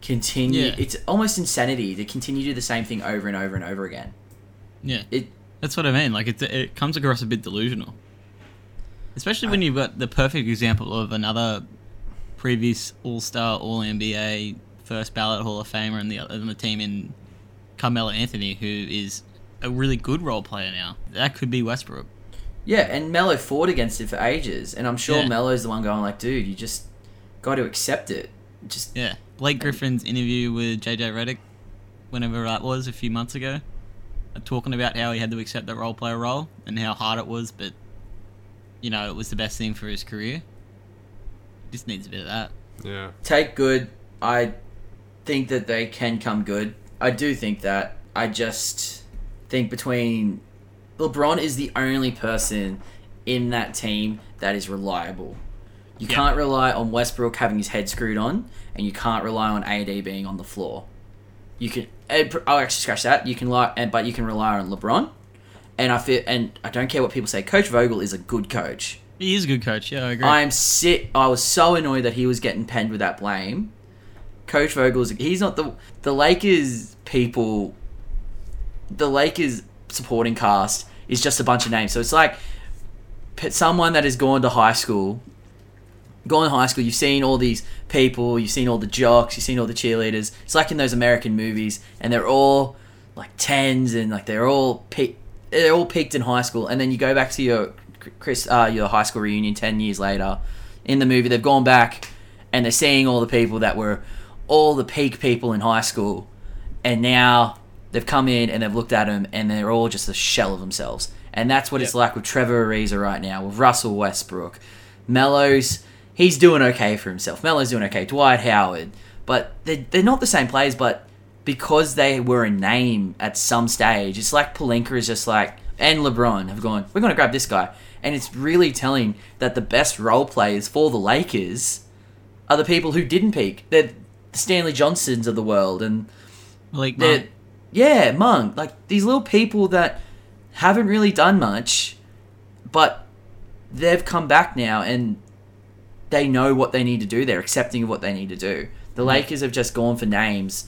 continue. Yeah. It's almost insanity to continue to do the same thing over and over and over again. Yeah, It that's what I mean. Like it, it comes across a bit delusional, especially when you've got the perfect example of another previous All Star, All NBA, first ballot Hall of Famer, and the on the team in Carmelo Anthony, who is a really good role player now. That could be Westbrook. yeah, and Melo fought against it for ages, and I'm sure Yeah. Melo's the one going like, dude, you just got to accept it. Just Yeah, Blake Griffin's interview with JJ Redick, whenever that was, a few months ago, talking about how he had to accept that role player role and how hard it was, but you know it was the best thing for his career. Just needs a bit of that. yeah, take good. I think that they can come good. I do think that. I just think between LeBron is the only person in that team that is reliable. You Yeah. can't rely on Westbrook having his head screwed on, and you can't rely on AD being on the floor. You can. eh, I'll actually scratch that. You can lie, but you can rely on LeBron. And I feel, and I don't care what people say. Coach Vogel is a good coach. He is a good coach. Yeah, I agree. I'm sick. I was so annoyed that he was getting penned with that blame. Coach Vogel is he's not the the Lakers people. The Lakers supporting cast is just a bunch of names. So it's like someone that has gone to high school gone to high school, you've seen all these people, you've seen all the jocks, you've seen all the cheerleaders. It's like in those American movies, and they're all like tens and like they're all pe- they're all peaked in high school, and then you go back to your Chris uh, your high school reunion ten years later. In the movie, they've gone back and they're seeing all the people that were all the peak people in high school, and now they've come in and they've looked at them and they're all just a shell of themselves. And that's what it's like with Trevor Ariza right now, with Russell Westbrook. Melo's, he's doing okay for himself. Melo's doing okay. Dwight Howard. But they're, they're not the same players, but because they were a name at some stage, it's like Pelinka is just like, and LeBron have gone, we're going to grab this guy. And it's really telling that the best role players for the Lakers are the people who didn't peak. They're the Stanley Johnsons of the world. And Malik they're, Monk. yeah, Monk. Like these little people that haven't really done much, but they've come back now and they know what they need to do. They're accepting of what they need to do. The mm-hmm. Lakers have just gone for names,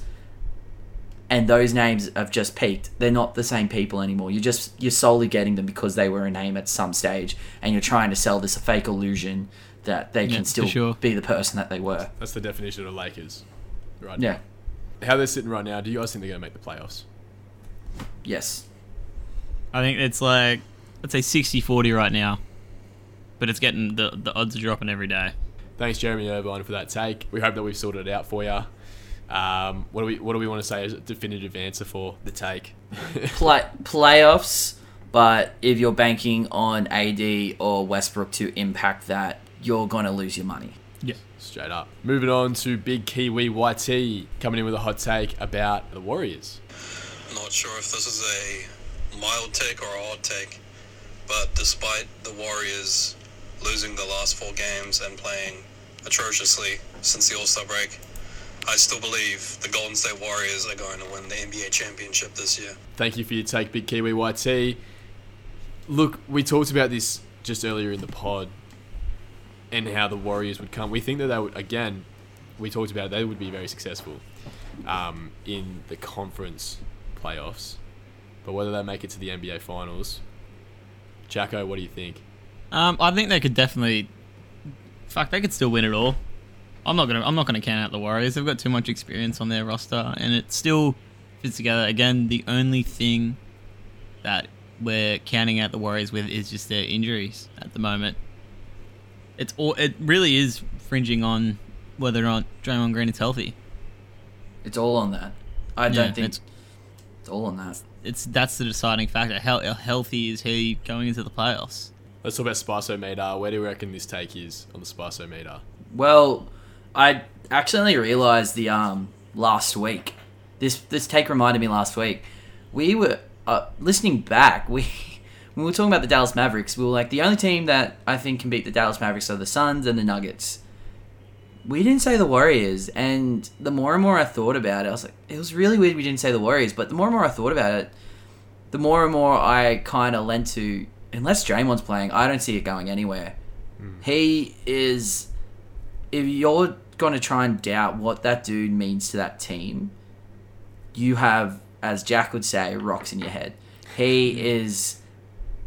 and those names have just peaked. They're not the same people anymore. You're just you're solely getting them because they were a name at some stage, and you're trying to sell this fake illusion that they Yeah, can still sure. be the person that they were. That's the definition of Lakers. Right. Yeah. How they're sitting right now, do you guys think they're going to make the playoffs? Yes. I think it's like let's say 60-40 right now, but it's getting the the odds are dropping every day. Thanks, Jeremy Irvine, for that take. We hope that we've sorted it out for you. Um, what do we What do we want to say as a definitive answer for the take? play playoffs, but if you're banking on AD or Westbrook to impact that, you're gonna lose your money. Yeah. Straight up. Moving on to Big Kiwi YT coming in with a hot take about the Warriors. Not sure if this is a mild take or a hot take, but despite the Warriors losing the last four games and playing atrociously since the All Star break, I still believe the Golden State Warriors are going to win the NBA championship this year. Thank you for your take, Big Kiwi YT. Look, we talked about this just earlier in the pod and how the Warriors would come. We think that they would, again, we talked about it, they would be very successful um, in the conference playoffs. But whether they make it to the NBA finals, Jacko, what do you think? Um, I think they could definitely. Fuck, they could still win it all. I'm not gonna. I'm not gonna count out the Warriors. They've got too much experience on their roster, and it still fits together. Again, the only thing that we're counting out the Warriors with is just their injuries at the moment. It's all. It really is fringing on whether or not Draymond Green is healthy. It's all on that. I don't think it's it's all on that. it's that's the deciding factor. How, how healthy is he going into the playoffs? Let's talk about spiceometer. Where do you reckon this take is on the spiceometer? Well, I accidentally realized the um last week. This this take reminded me last week. We were uh, listening back. We when we were talking about the Dallas Mavericks. We were like the only team that I think can beat the Dallas Mavericks are the Suns and the Nuggets. We didn't say the Warriors, and the more and more I thought about it, I was like, it was really weird we didn't say the Warriors. But the more and more I thought about it, the more and more I kind of lent to, unless Draymond's playing, I don't see it going anywhere. He is, if you're going to try and doubt what that dude means to that team, you have, as Jack would say, rocks in your head. He is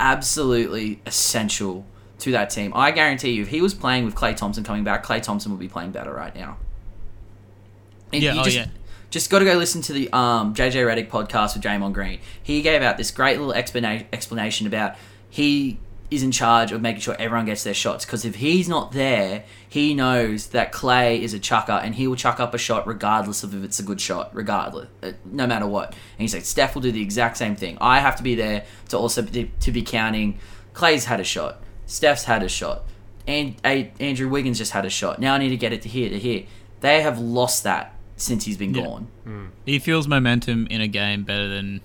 absolutely essential to that team. I guarantee you, if he was playing with Klay Thompson coming back, Klay Thompson would be playing better right now. And Yeah, you oh, just, yeah. just got to go listen to the um, JJ Redick podcast with Draymond Green. He gave out this great little explana- explanation about he is in charge of making sure everyone gets their shots because if he's not there, he knows that Klay is a chucker and he will chuck up a shot regardless of if it's a good shot, regardless, uh, no matter what. And he's like, Steph will do the exact same thing. I have to be there to also be, to be counting. Klay's had a shot. Steph's had a shot. And A- Andrew Wiggins just had a shot. Now I need to get it to here to here. They have lost that since he's been Yeah. gone. He feels momentum in a game better than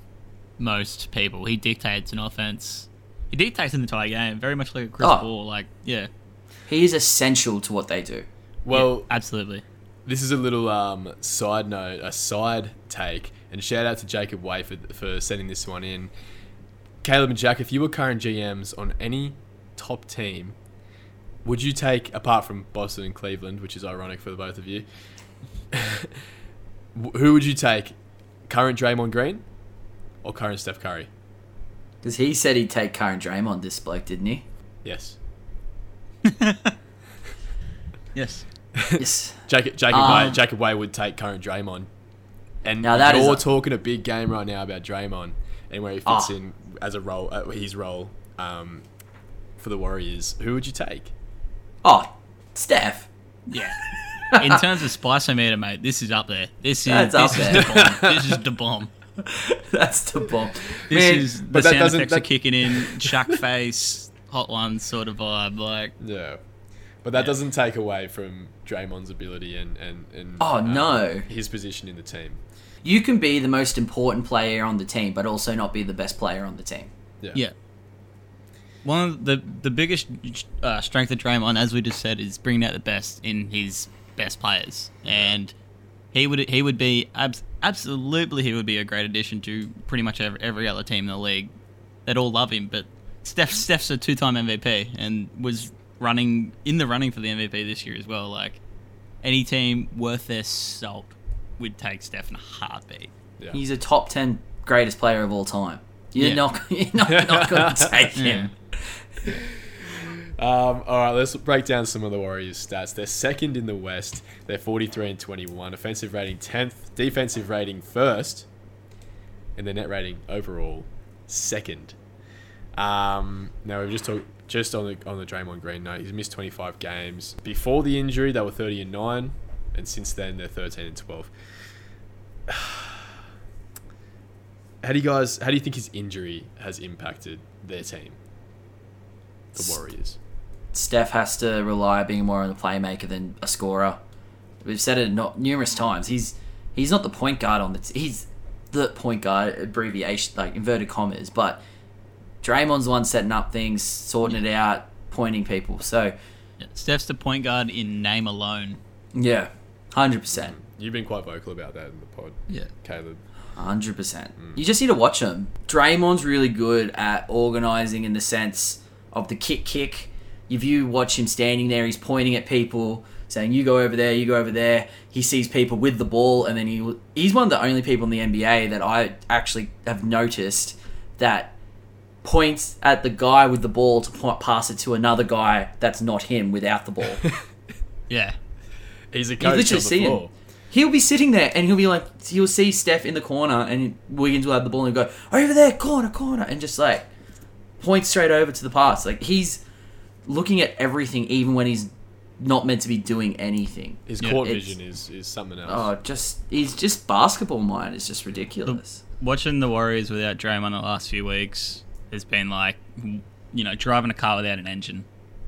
most people. He dictates an offense. He dictates an entire game, very much like a Chris Oh. Paul. Like, yeah, He is essential to what they do. Well, absolutely. this is a little um, side note, a side take, and shout out to Jacob Way for, for sending this one in. Caleb and Jack, if you were current GMs on any top team, would you take, apart from Boston and Cleveland, which is ironic for the both of you, who would you take? Current Draymond Green or current Steph Curry? Because he said he'd take Karen Draymond, this bloke, didn't he? Yes. Yes. yes. Jacob Jacob Um, Way, Jacob Way would take current Draymond. And Now that is you're a- talking a big game right now about Draymond and where he fits Ah. in as a role, uh, his role um, for the Warriors. Who would you take? Oh, Steph. Yeah. In terms of spiceometer, mate, this is up there. This is That's up this is there. the bomb. This is the bomb. That's the bomb. This Man, is the sound doesn't- effects are kicking in. Shaq face, hot one sort of vibe. Like Yeah. But that Yeah. doesn't take away from Draymond's ability and, and, and Oh, um, no. his position in the team. you can be the most important player on the team, but also not be the best player on the team. Yeah. yeah. One of the the biggest uh, strength of Draymond, as we just said, is bringing out the best in his best players, and he would he would be abs- absolutely he would be a great addition to pretty much every, every other team in the league. They'd all love him, but Steph Steph's a two time MVP and was running in the running for the MVP this year as well. Like any team worth their salt would take Steph in a heartbeat. Yeah. He's a top ten greatest player of all time. You're Yeah. not you're not, not going to take him. Um, all right, let's break down some of the Warriors' stats. They're second in the West. They're 43 and 21. Offensive rating 10th. Defensive rating first. And their net rating overall second. Um, now we've just talked just on the on the Draymond Green note. He's missed 25 games. Before the injury, they were 30 and 9, and since then they're 13 and 12. How do you guys? How do you think his injury has impacted their team, the Warriors? Steph has to rely on being more on a playmaker than a scorer. We've said it not numerous times. He's he's not the point guard on the t- he's the point guard abbreviation like inverted commas, but Draymond's the one setting up things, sorting it out, pointing people. So Yeah, Steph's the point guard in name alone. yeah, hundred percent. You've been quite vocal about that in the pod, Yeah. Caleb. Hundred percent. Mm. You just need to watch him. Draymond's really good at organizing in the sense of the kick, kick. If you watch him standing there, he's pointing at people, saying, "You go over there, you go over there." He sees people with the ball, and then he he's one of the only people in the NBA that I actually have noticed that points at the guy with the ball to point, pass it to another guy that's not him without the ball. Yeah. He's a coach on literally the see him. He'll be sitting there and he'll be like, he'll see Steph in the corner and Wiggins will have the ball and go, over there, corner, corner, and just like point straight over to the pass. Like he's looking at everything even when he's not meant to be doing anything. His Yeah, court vision is, is something else. Oh, just, he's just basketball mind is just ridiculous. Watching the Warriors without Draymond the last few weeks has been like, you know, driving a car without an engine.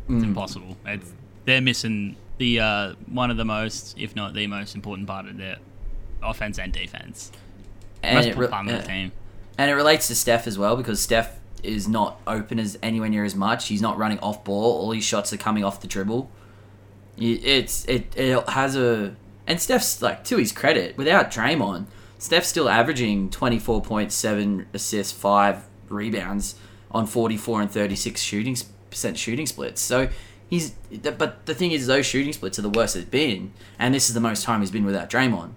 It's impossible. It's, they're missing the uh, one of the most, if not the most important part of their offense and defense. And Most it, re- important part of yeah. the team. and it relates to Steph as well because Steph is not open as anywhere near as much. He's not running off ball. All his shots are coming off the dribble. It's it it has a and Steph's like to his credit without Draymond, Steph's still averaging twenty four point seven assists, five rebounds on forty four and thirty six shooting percent shooting splits. So he's but the thing is those shooting splits are the worst it's been, and this is the most time he's been without Draymond.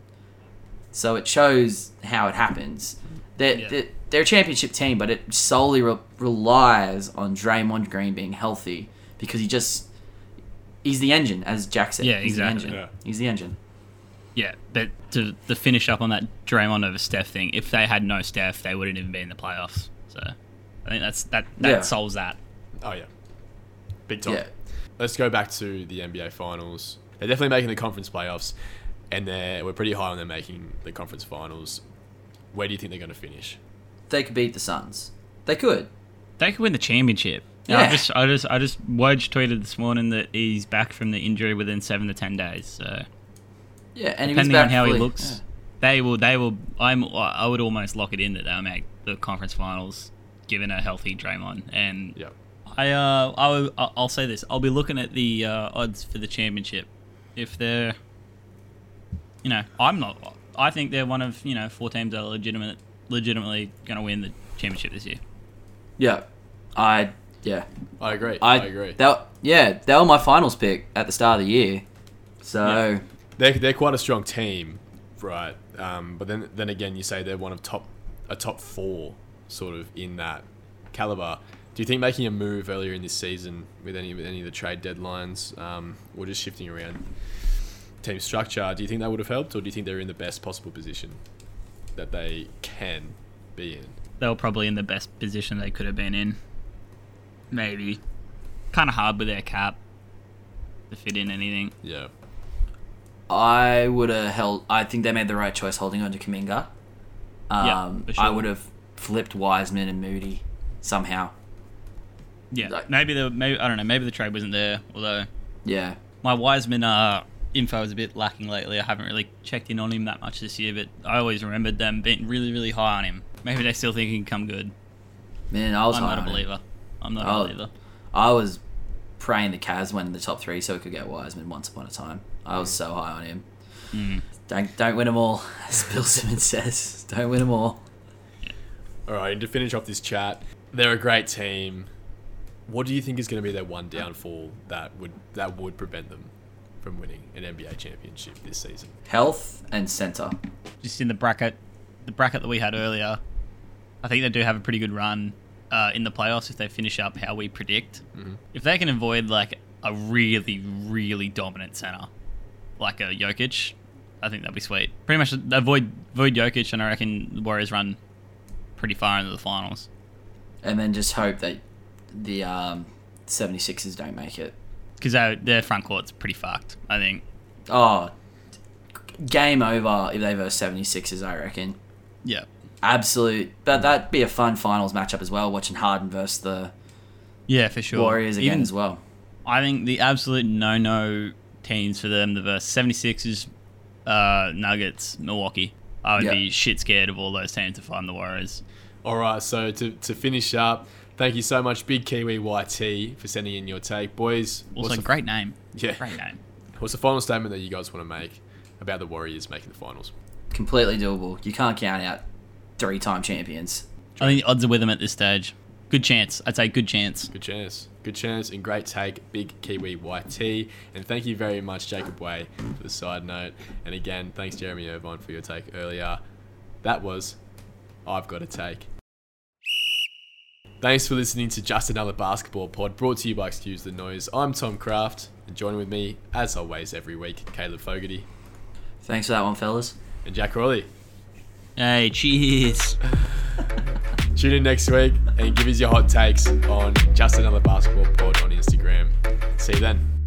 So it shows how it happens. They're, Yeah. They're, they're a championship team, but it solely re- relies on Draymond Green being healthy because he just he's the engine, as Jack said. Yeah, he's exactly. The engine. Yeah. He's the engine. Yeah, but to, to finish up on that Draymond over Steph thing, if they had no Steph, they wouldn't even be in the playoffs. So I think that's that that Yeah. solves that. Oh, yeah. Big time. Yeah. Let's go back to the NBA Finals. They're definitely making the conference playoffs, and they're, we're pretty high on them making the conference finals. Where do you think they're going to finish? They could beat the Suns. They could. They could win the championship. Yeah. I just I just I just Woj tweeted this morning that he's back from the injury within seven to ten days. So Yeah, and he was depending on how he fully. looks, they will they will. I'm I would almost lock it in that they'll make the conference finals given a healthy Draymond. And Yeah. I uh I will, I'll I'll say this: I'll be looking at the uh, odds for the championship. If they're, you know, I'm not. I think they're one of you know four teams that are legitimate, legitimately going to win the championship this year. Yeah, I yeah I agree. I, I, agree. That yeah, they were my finals pick at the start of the year. So They're, they're quite a strong team, right? Um, but then then again, you say they're one of top a top four sort of in that caliber. Do you think making a move earlier in this season with any with any of the trade deadlines, um, or just shifting around team structure, do you think that would have helped, or do you think they're in the best possible position that they can be in? They were probably in the best position they could have been in. Maybe. Kind of hard with their cap to fit in anything. Yeah. I would have held. I think they made the right choice holding on to Kuminga. Um, Yeah, for I would have flipped Wiseman and Moody somehow. Yeah, Like- maybe the maybe I don't know. Maybe the trade wasn't there. Although Yeah. my Wiseman uh, info is a bit lacking lately. I haven't really checked in on him that much this year, but I always remembered them being really really high on him. Maybe they still think he can come good. Man, I was I'm high not a on him. believer. I'm not a believer. I was praying the Cavs went in the top three so we could get Wiseman once upon a time. I was so high on him. Mm. Don't don't win them all, as Bill Simmons says. Don't win them all. All right, and to finish off this chat, they're a great team. What do you think is going to be their one downfall that would that would prevent them from winning an NBA championship this season? Health and center. Just in the bracket, the bracket that we had earlier, I think they do have a pretty good run uh, in the playoffs if they finish up how we predict. If they can avoid like a really really dominant center, like a Jokic, I think that'd be sweet. Pretty much avoid avoid Jokic, and I reckon the Warriors run pretty far into the finals. And then just hope that the um, 76ers don't make it. Because their front court's pretty fucked. I think. Oh, game over if they verse 76ers, I reckon. Yeah. Absolute. But that'd be a fun finals matchup as well, watching Harden versus the Yeah, for sure. Warriors again Even- as well. I think the absolute no-no teams for them, the verse 76ers, uh, Nuggets, Milwaukee. I would Yeah. be shit scared of all those teams if I'm the Warriors. All right, so to, to finish up, thank you so much, Big Kiwi YT, for sending in your take, boys. Also, what's the, great name. Yeah. Great name. What's the final statement that you guys want to make about the Warriors making the finals? Completely doable. You can't count out three time champions. I think the odds are with them at this stage. Good chance. I'd say good chance. Good chance. Good chance and great take, Big Kiwi YT. And thank you very much, Jacob Way, for the side note. And again, thanks, Jeremy Irvine, for your take earlier. That was I've Got a Take. Thanks for listening to Just Another Basketball Pod, brought to you by Excuse the Noise. I'm Tom Kraft, and joining with me, as always, every week, Caleb Fogarty Thanks for that one, fellas. and Jack Crawley. Hey, cheers. Tune in next week and give us your hot takes on Just Another Basketball Pod on Instagram. See you then.